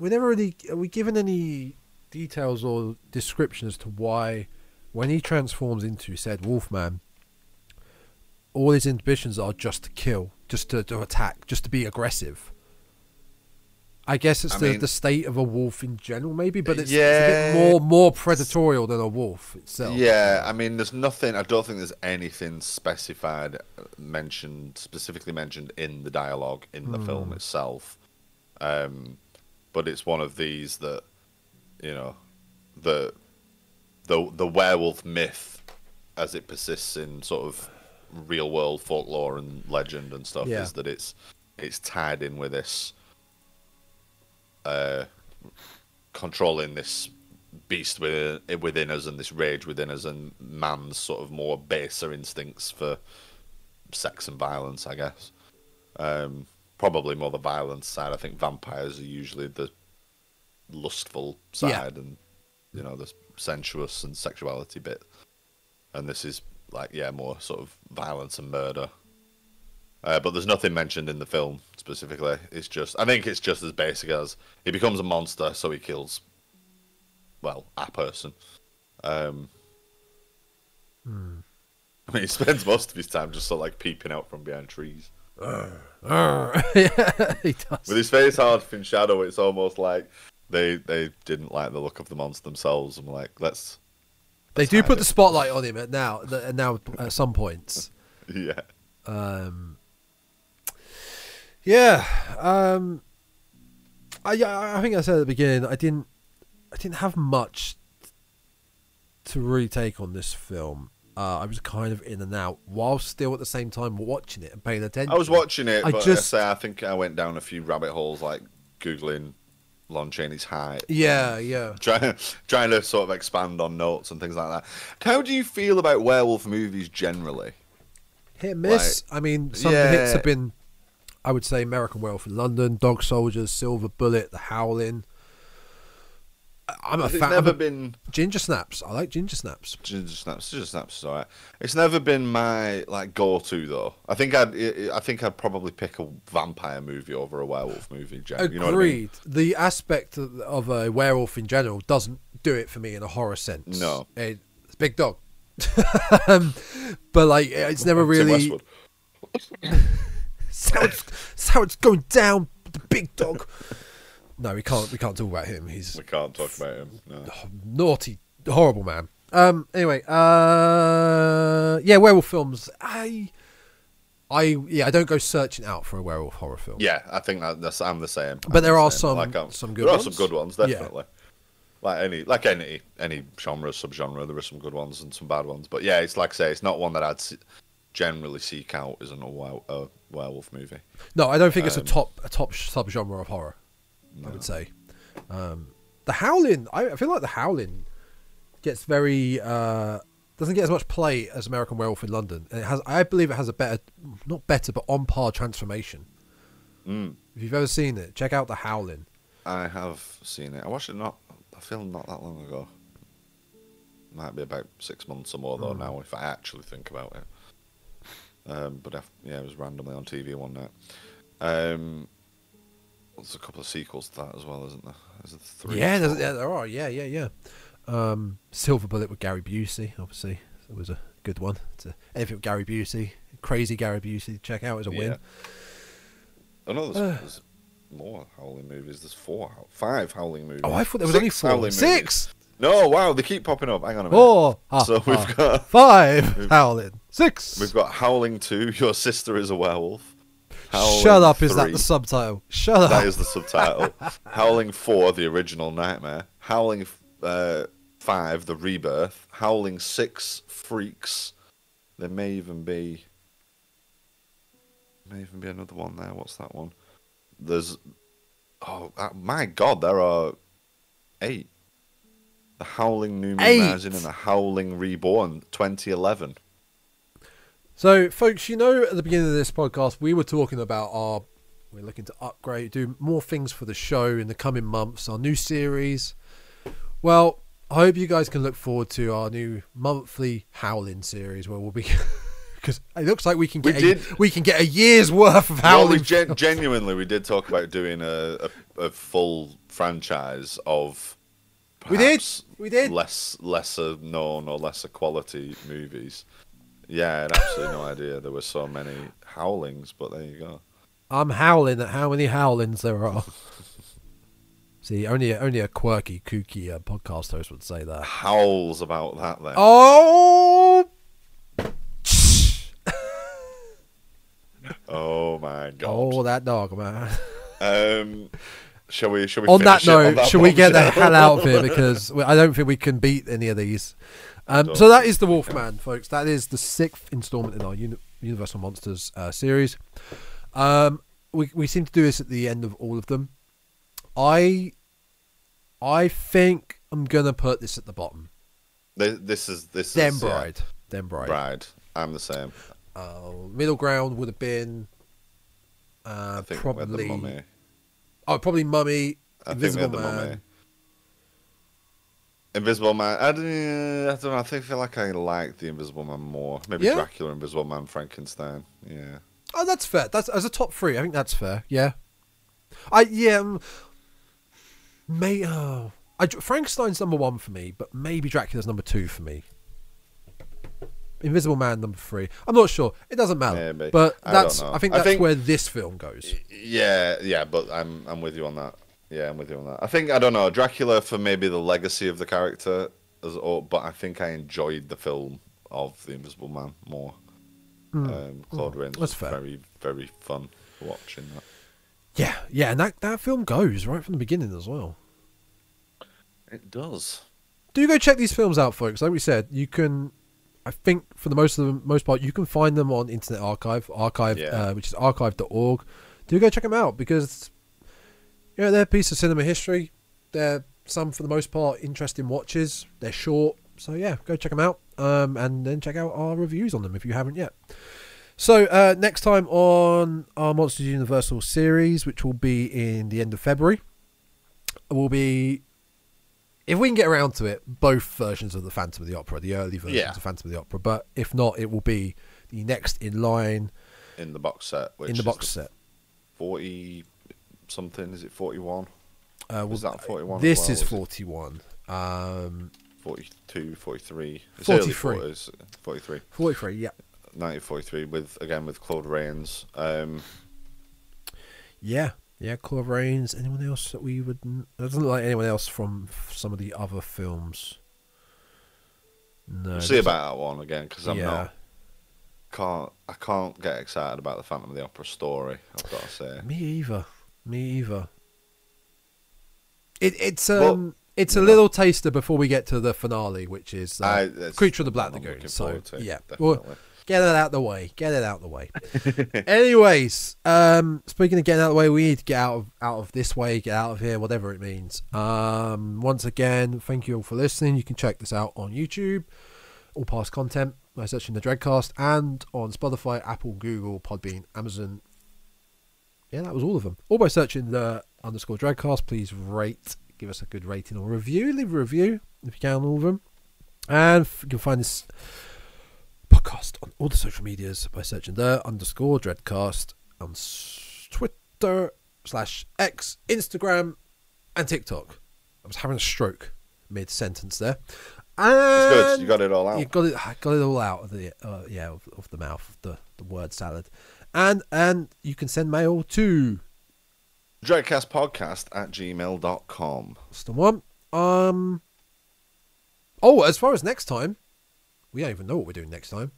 Speaker 1: we never really are we given any details or description as to why, when he transforms into said Wolfman, all his inhibitions are just to kill, just to, to attack, just to be aggressive. I guess it's
Speaker 2: I
Speaker 1: the,
Speaker 2: mean-
Speaker 1: the state of a wolf in general, maybe, but it's,
Speaker 2: Yeah.
Speaker 1: it's a bit more more predatorial than a wolf itself.
Speaker 2: Yeah, I mean, there's nothing. I don't think there's anything specified, mentioned specifically mentioned in the dialogue in the film itself. Um, but it's one of these that, you know, the the the werewolf myth, as it persists in sort of real world folklore and legend and stuff,
Speaker 1: Yeah.
Speaker 2: is that it's it's tied in with this. Uh, controlling this beast within, within us and this rage within us and man's sort of more baser instincts for sex and violence, I guess. Um, probably more the violence side. I think vampires are usually the lustful
Speaker 1: Yeah.
Speaker 2: side and you know the sensuous and sexuality bit. And this is like yeah, more sort of violence and murder. Uh, but there's nothing mentioned in the film specifically. It's just I think it's just as basic as he becomes a monster, so he kills well, a person. Um, I mean, he spends most of his time just sort of like peeping out from behind trees. (laughs)
Speaker 1: yeah, he does.
Speaker 2: With his face hard in shadow, it's almost like they they didn't like the look of the monster themselves, and were like, let's
Speaker 1: They do put
Speaker 2: it.
Speaker 1: the spotlight on him at now. At now at some points. (laughs)
Speaker 2: yeah.
Speaker 1: Um, yeah. Um, I yeah, I think I said at the beginning I didn't I didn't have much to really take on this film. Uh, I was kind of in and out while still at the same time watching it and paying attention.
Speaker 2: I was watching it,
Speaker 1: I
Speaker 2: but
Speaker 1: just-
Speaker 2: I say I think I went down a few rabbit holes, like googling Lon Chaney's height.
Speaker 1: Yeah, yeah.
Speaker 2: trying (laughs) trying to sort of expand on notes and things like that. How do you feel about werewolf movies generally?
Speaker 1: Hit and miss. I mean, some of the hits have been, I would say, American Werewolf in London, Dog Soldiers, Silver Bullet, The Howling. I'm a
Speaker 2: It's
Speaker 1: fan.
Speaker 2: never
Speaker 1: a-
Speaker 2: been
Speaker 1: Ginger Snaps. I like Ginger Snaps.
Speaker 2: Ginger Snaps. Ginger Snaps is alright. It's never been my like go-to though. I think I'd I I think I'd probably pick a vampire movie over a werewolf movie. Jen.
Speaker 1: Agreed.
Speaker 2: You know what I mean?
Speaker 1: The aspect of, of a werewolf in general doesn't do it for me in a horror sense.
Speaker 2: No.
Speaker 1: It's big dog. (laughs) um, but like, it's never really. (laughs) That's how it's, that's how it's going down. The big dog. No, we can't. We can't talk about him. He's
Speaker 2: We can't talk about him. No.
Speaker 1: naughty, horrible man. Um. Anyway. Uh. Yeah. Werewolf films. I. I yeah. I don't go searching out for a werewolf horror film.
Speaker 2: Yeah, I think that, that's I'm the same.
Speaker 1: But
Speaker 2: I'm
Speaker 1: there
Speaker 2: the
Speaker 1: are
Speaker 2: same.
Speaker 1: some-
Speaker 2: um,
Speaker 1: some good ones.
Speaker 2: There are some good ones,
Speaker 1: Yeah.
Speaker 2: definitely. Like any like any any genre subgenre, there are some good ones and some bad ones. But yeah, it's like I say, it's not one that I'd generally seek out as an, a, were- a werewolf movie.
Speaker 1: No, I don't think it's a
Speaker 2: Um,
Speaker 1: top a top subgenre of horror. I would say. Um, the Howling. I, I feel like the Howling gets very uh, doesn't get as much play as American Werewolf in London. And it has. I believe it has a better, not better, but on par transformation.
Speaker 2: Mm.
Speaker 1: If you've ever seen it, check out the Howling.
Speaker 2: I have seen it. I watched it not a film not that long ago. Might be about six months or more though
Speaker 1: Hmm.
Speaker 2: now, if I actually think about it. Um, but I, yeah, it was randomly on TV one night. Um, there's a couple of sequels to that as well, isn't there? There's a three.
Speaker 1: yeah, there's, yeah, there are. Yeah, yeah, yeah. Um, Silver Bullet with Gary Busey, obviously, it was a good one. It's a, anything with Gary Busey, crazy Gary Busey, check out is a win.
Speaker 2: Yeah. Oh no, there's, there's more Howling movies. There's four, five Howling movies.
Speaker 1: Oh, I thought there was only
Speaker 2: Six
Speaker 1: four.
Speaker 2: Howling movies. No, wow, they keep popping up. Hang on a minute.
Speaker 1: four, ah,
Speaker 2: So we've
Speaker 1: ah,
Speaker 2: got (laughs)
Speaker 1: five, Howling, six.
Speaker 2: we've got Howling Two. Your sister is a werewolf. Howling
Speaker 1: Shut up! Is that the subtitle? Shut up!
Speaker 2: That is the subtitle. (laughs) Howling Four, the original Nightmare. Howling uh, Five, the Rebirth. Howling Six, Freaks. There may even be. May even be another one there. What's that one? There's. Oh uh, my God! There are eight. The Howling New Moon
Speaker 1: Eight?
Speaker 2: And the Howling Reborn, 2011.
Speaker 1: So, folks, you know, at the beginning of this podcast, we were talking about our. We're looking to upgrade, do more things for the show in the coming months, our new series. Well, I hope you guys can look forward to our new monthly Howling series, where we'll be. (laughs) Because it looks like we can
Speaker 2: We
Speaker 1: get a, we can get a year's worth of
Speaker 2: Well, we
Speaker 1: Howling.
Speaker 2: gen- genuinely, we did talk about doing a, a, a full franchise of.
Speaker 1: We did. We did.
Speaker 2: Less, lesser known or lesser quality movies. Yeah, I had absolutely no idea there were so many howlings, but there you go.
Speaker 1: I'm howling at how many howlings there are. (laughs) See, only a, only a quirky, kooky uh, podcast host would say that.
Speaker 2: Howls about that then.
Speaker 1: Oh,
Speaker 2: Oh my god.
Speaker 1: oh, that dog, man.
Speaker 2: Um, shall we? Shall we?
Speaker 1: on that note,
Speaker 2: on
Speaker 1: should we get the hell out of here (laughs) because I don't think we can beat any of these. Um, so that is the Wolfman, folks. That is the sixth installment in our Uni- Universal Monsters uh, series. Um, we we seem to do this at the end of all of them. I I think I'm gonna put this at the bottom.
Speaker 2: This, this is this
Speaker 1: Dem
Speaker 2: is yeah,
Speaker 1: Bride. Dem Bride.
Speaker 2: Bride. I'm the same.
Speaker 1: Uh, middle ground would have been uh,
Speaker 2: I think we're the
Speaker 1: probably. Oh probably Mummy,
Speaker 2: I think
Speaker 1: Invisible
Speaker 2: the
Speaker 1: Man.
Speaker 2: mummy. Invisible Man. I don't, I don't know. I think feel like I like the Invisible Man more. Maybe
Speaker 1: Yeah?
Speaker 2: Dracula, Invisible Man, Frankenstein. Yeah.
Speaker 1: Oh, that's fair. That's as a top three. I think that's fair. Yeah. I yeah. Um, may oh, I, Frankenstein's number one for me, but maybe Dracula's number two for me. Invisible Man number three. I'm not sure. It doesn't matter.
Speaker 2: Maybe.
Speaker 1: But that's
Speaker 2: know.
Speaker 1: I, think
Speaker 2: I
Speaker 1: that's
Speaker 2: think-
Speaker 1: where this film goes.
Speaker 2: Yeah, yeah, but I'm I'm with you on that. Yeah, I'm with you on that. I think I don't know Dracula for maybe the legacy of the character, as or, but I think I enjoyed the film of the Invisible Man more. Um, Claude Rains
Speaker 1: Hmm. that's
Speaker 2: was
Speaker 1: fair.
Speaker 2: very very fun watching that.
Speaker 1: Yeah, yeah, and that, that film goes right from the beginning as well.
Speaker 2: It does.
Speaker 1: Do go check these films out, folks. Like we said, you can. I think for the most of the most part, you can find them on Internet Archive, archive,
Speaker 2: Yeah.
Speaker 1: uh, which is archive.org. Do go check them out because, you know, they're a piece of cinema history. They're some, for the most part, interesting watches. They're short, so yeah, go check them out, um, and then check out our reviews on them if you haven't yet. So uh, next time on our Monsters Universal series, which will be in the end of February, will be if we can get around to it, both versions of the Phantom of the Opera, the early versions
Speaker 2: Yeah.
Speaker 1: of Phantom of the Opera. But if not, it will be the next in line
Speaker 2: In the box set, which
Speaker 1: in the
Speaker 2: is
Speaker 1: box set.
Speaker 2: forty something. Is it forty one?
Speaker 1: Uh,
Speaker 2: Was
Speaker 1: well,
Speaker 2: that 41
Speaker 1: This
Speaker 2: well,
Speaker 1: is
Speaker 2: forty
Speaker 1: one. Um,
Speaker 2: 42, 43. It's
Speaker 1: 43.
Speaker 2: 40s, 43.
Speaker 1: 43, yeah.
Speaker 2: 1943 with again with Claude Rains. Um,
Speaker 1: Yeah, yeah, Claude Rains. Anyone else that we would. It doesn't look like anyone else from some of the other films. No.
Speaker 2: we'll see about that one again because I'm
Speaker 1: yeah.
Speaker 2: not can't I can't get excited about the Phantom of the Opera story. I've got to say.
Speaker 1: Me either. Me either. It, it's
Speaker 2: Well,
Speaker 1: um, it's a little taster before we get to the finale, which is uh,
Speaker 2: I-
Speaker 1: Creature of the Black Lagoon. So yeah,
Speaker 2: definitely.
Speaker 1: well, get it out the way. Get it out the way. (laughs) Anyways, um, speaking of getting out of the way, we need to get out of out of this way, get out of here, whatever it means. Um, once again, thank you all for listening. You can check this out on YouTube, all past content by searching the Dreadcast, and on Spotify, Apple, Google, Podbean, Amazon. Yeah, that was all of them. All by searching the underscore Dreadcast. Please rate, give us a good rating or review. Leave a review if you can on all of them. And you can find this podcast on all the social medias by searching the underscore dreadcast on Twitter slash X, Instagram, and TikTok. I was having a stroke mid sentence there. And
Speaker 2: It's good. You got it all out.
Speaker 1: You got it. I got it all out of the uh, yeah of, of the mouth, of the the word salad, and and you can send mail to
Speaker 2: Dreadcastpodcast at gmail.com.
Speaker 1: That's the one. Um. Oh, as far as next time, we don't even know what we're doing next time.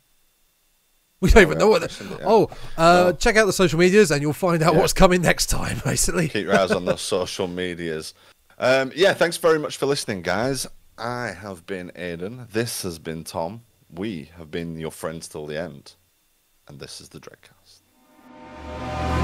Speaker 1: We don't
Speaker 2: No,
Speaker 1: even know what.
Speaker 2: it yet.
Speaker 1: Oh, uh, check out the social medias and you'll find out
Speaker 2: Yeah.
Speaker 1: what's coming next time. (laughs) Basically,
Speaker 2: Keep your eyes on those (laughs) social medias. Um, yeah, thanks very much for listening, guys. I have been Aidan. This has been Tom. We have been your friends till the end. And this is the Dreadcast.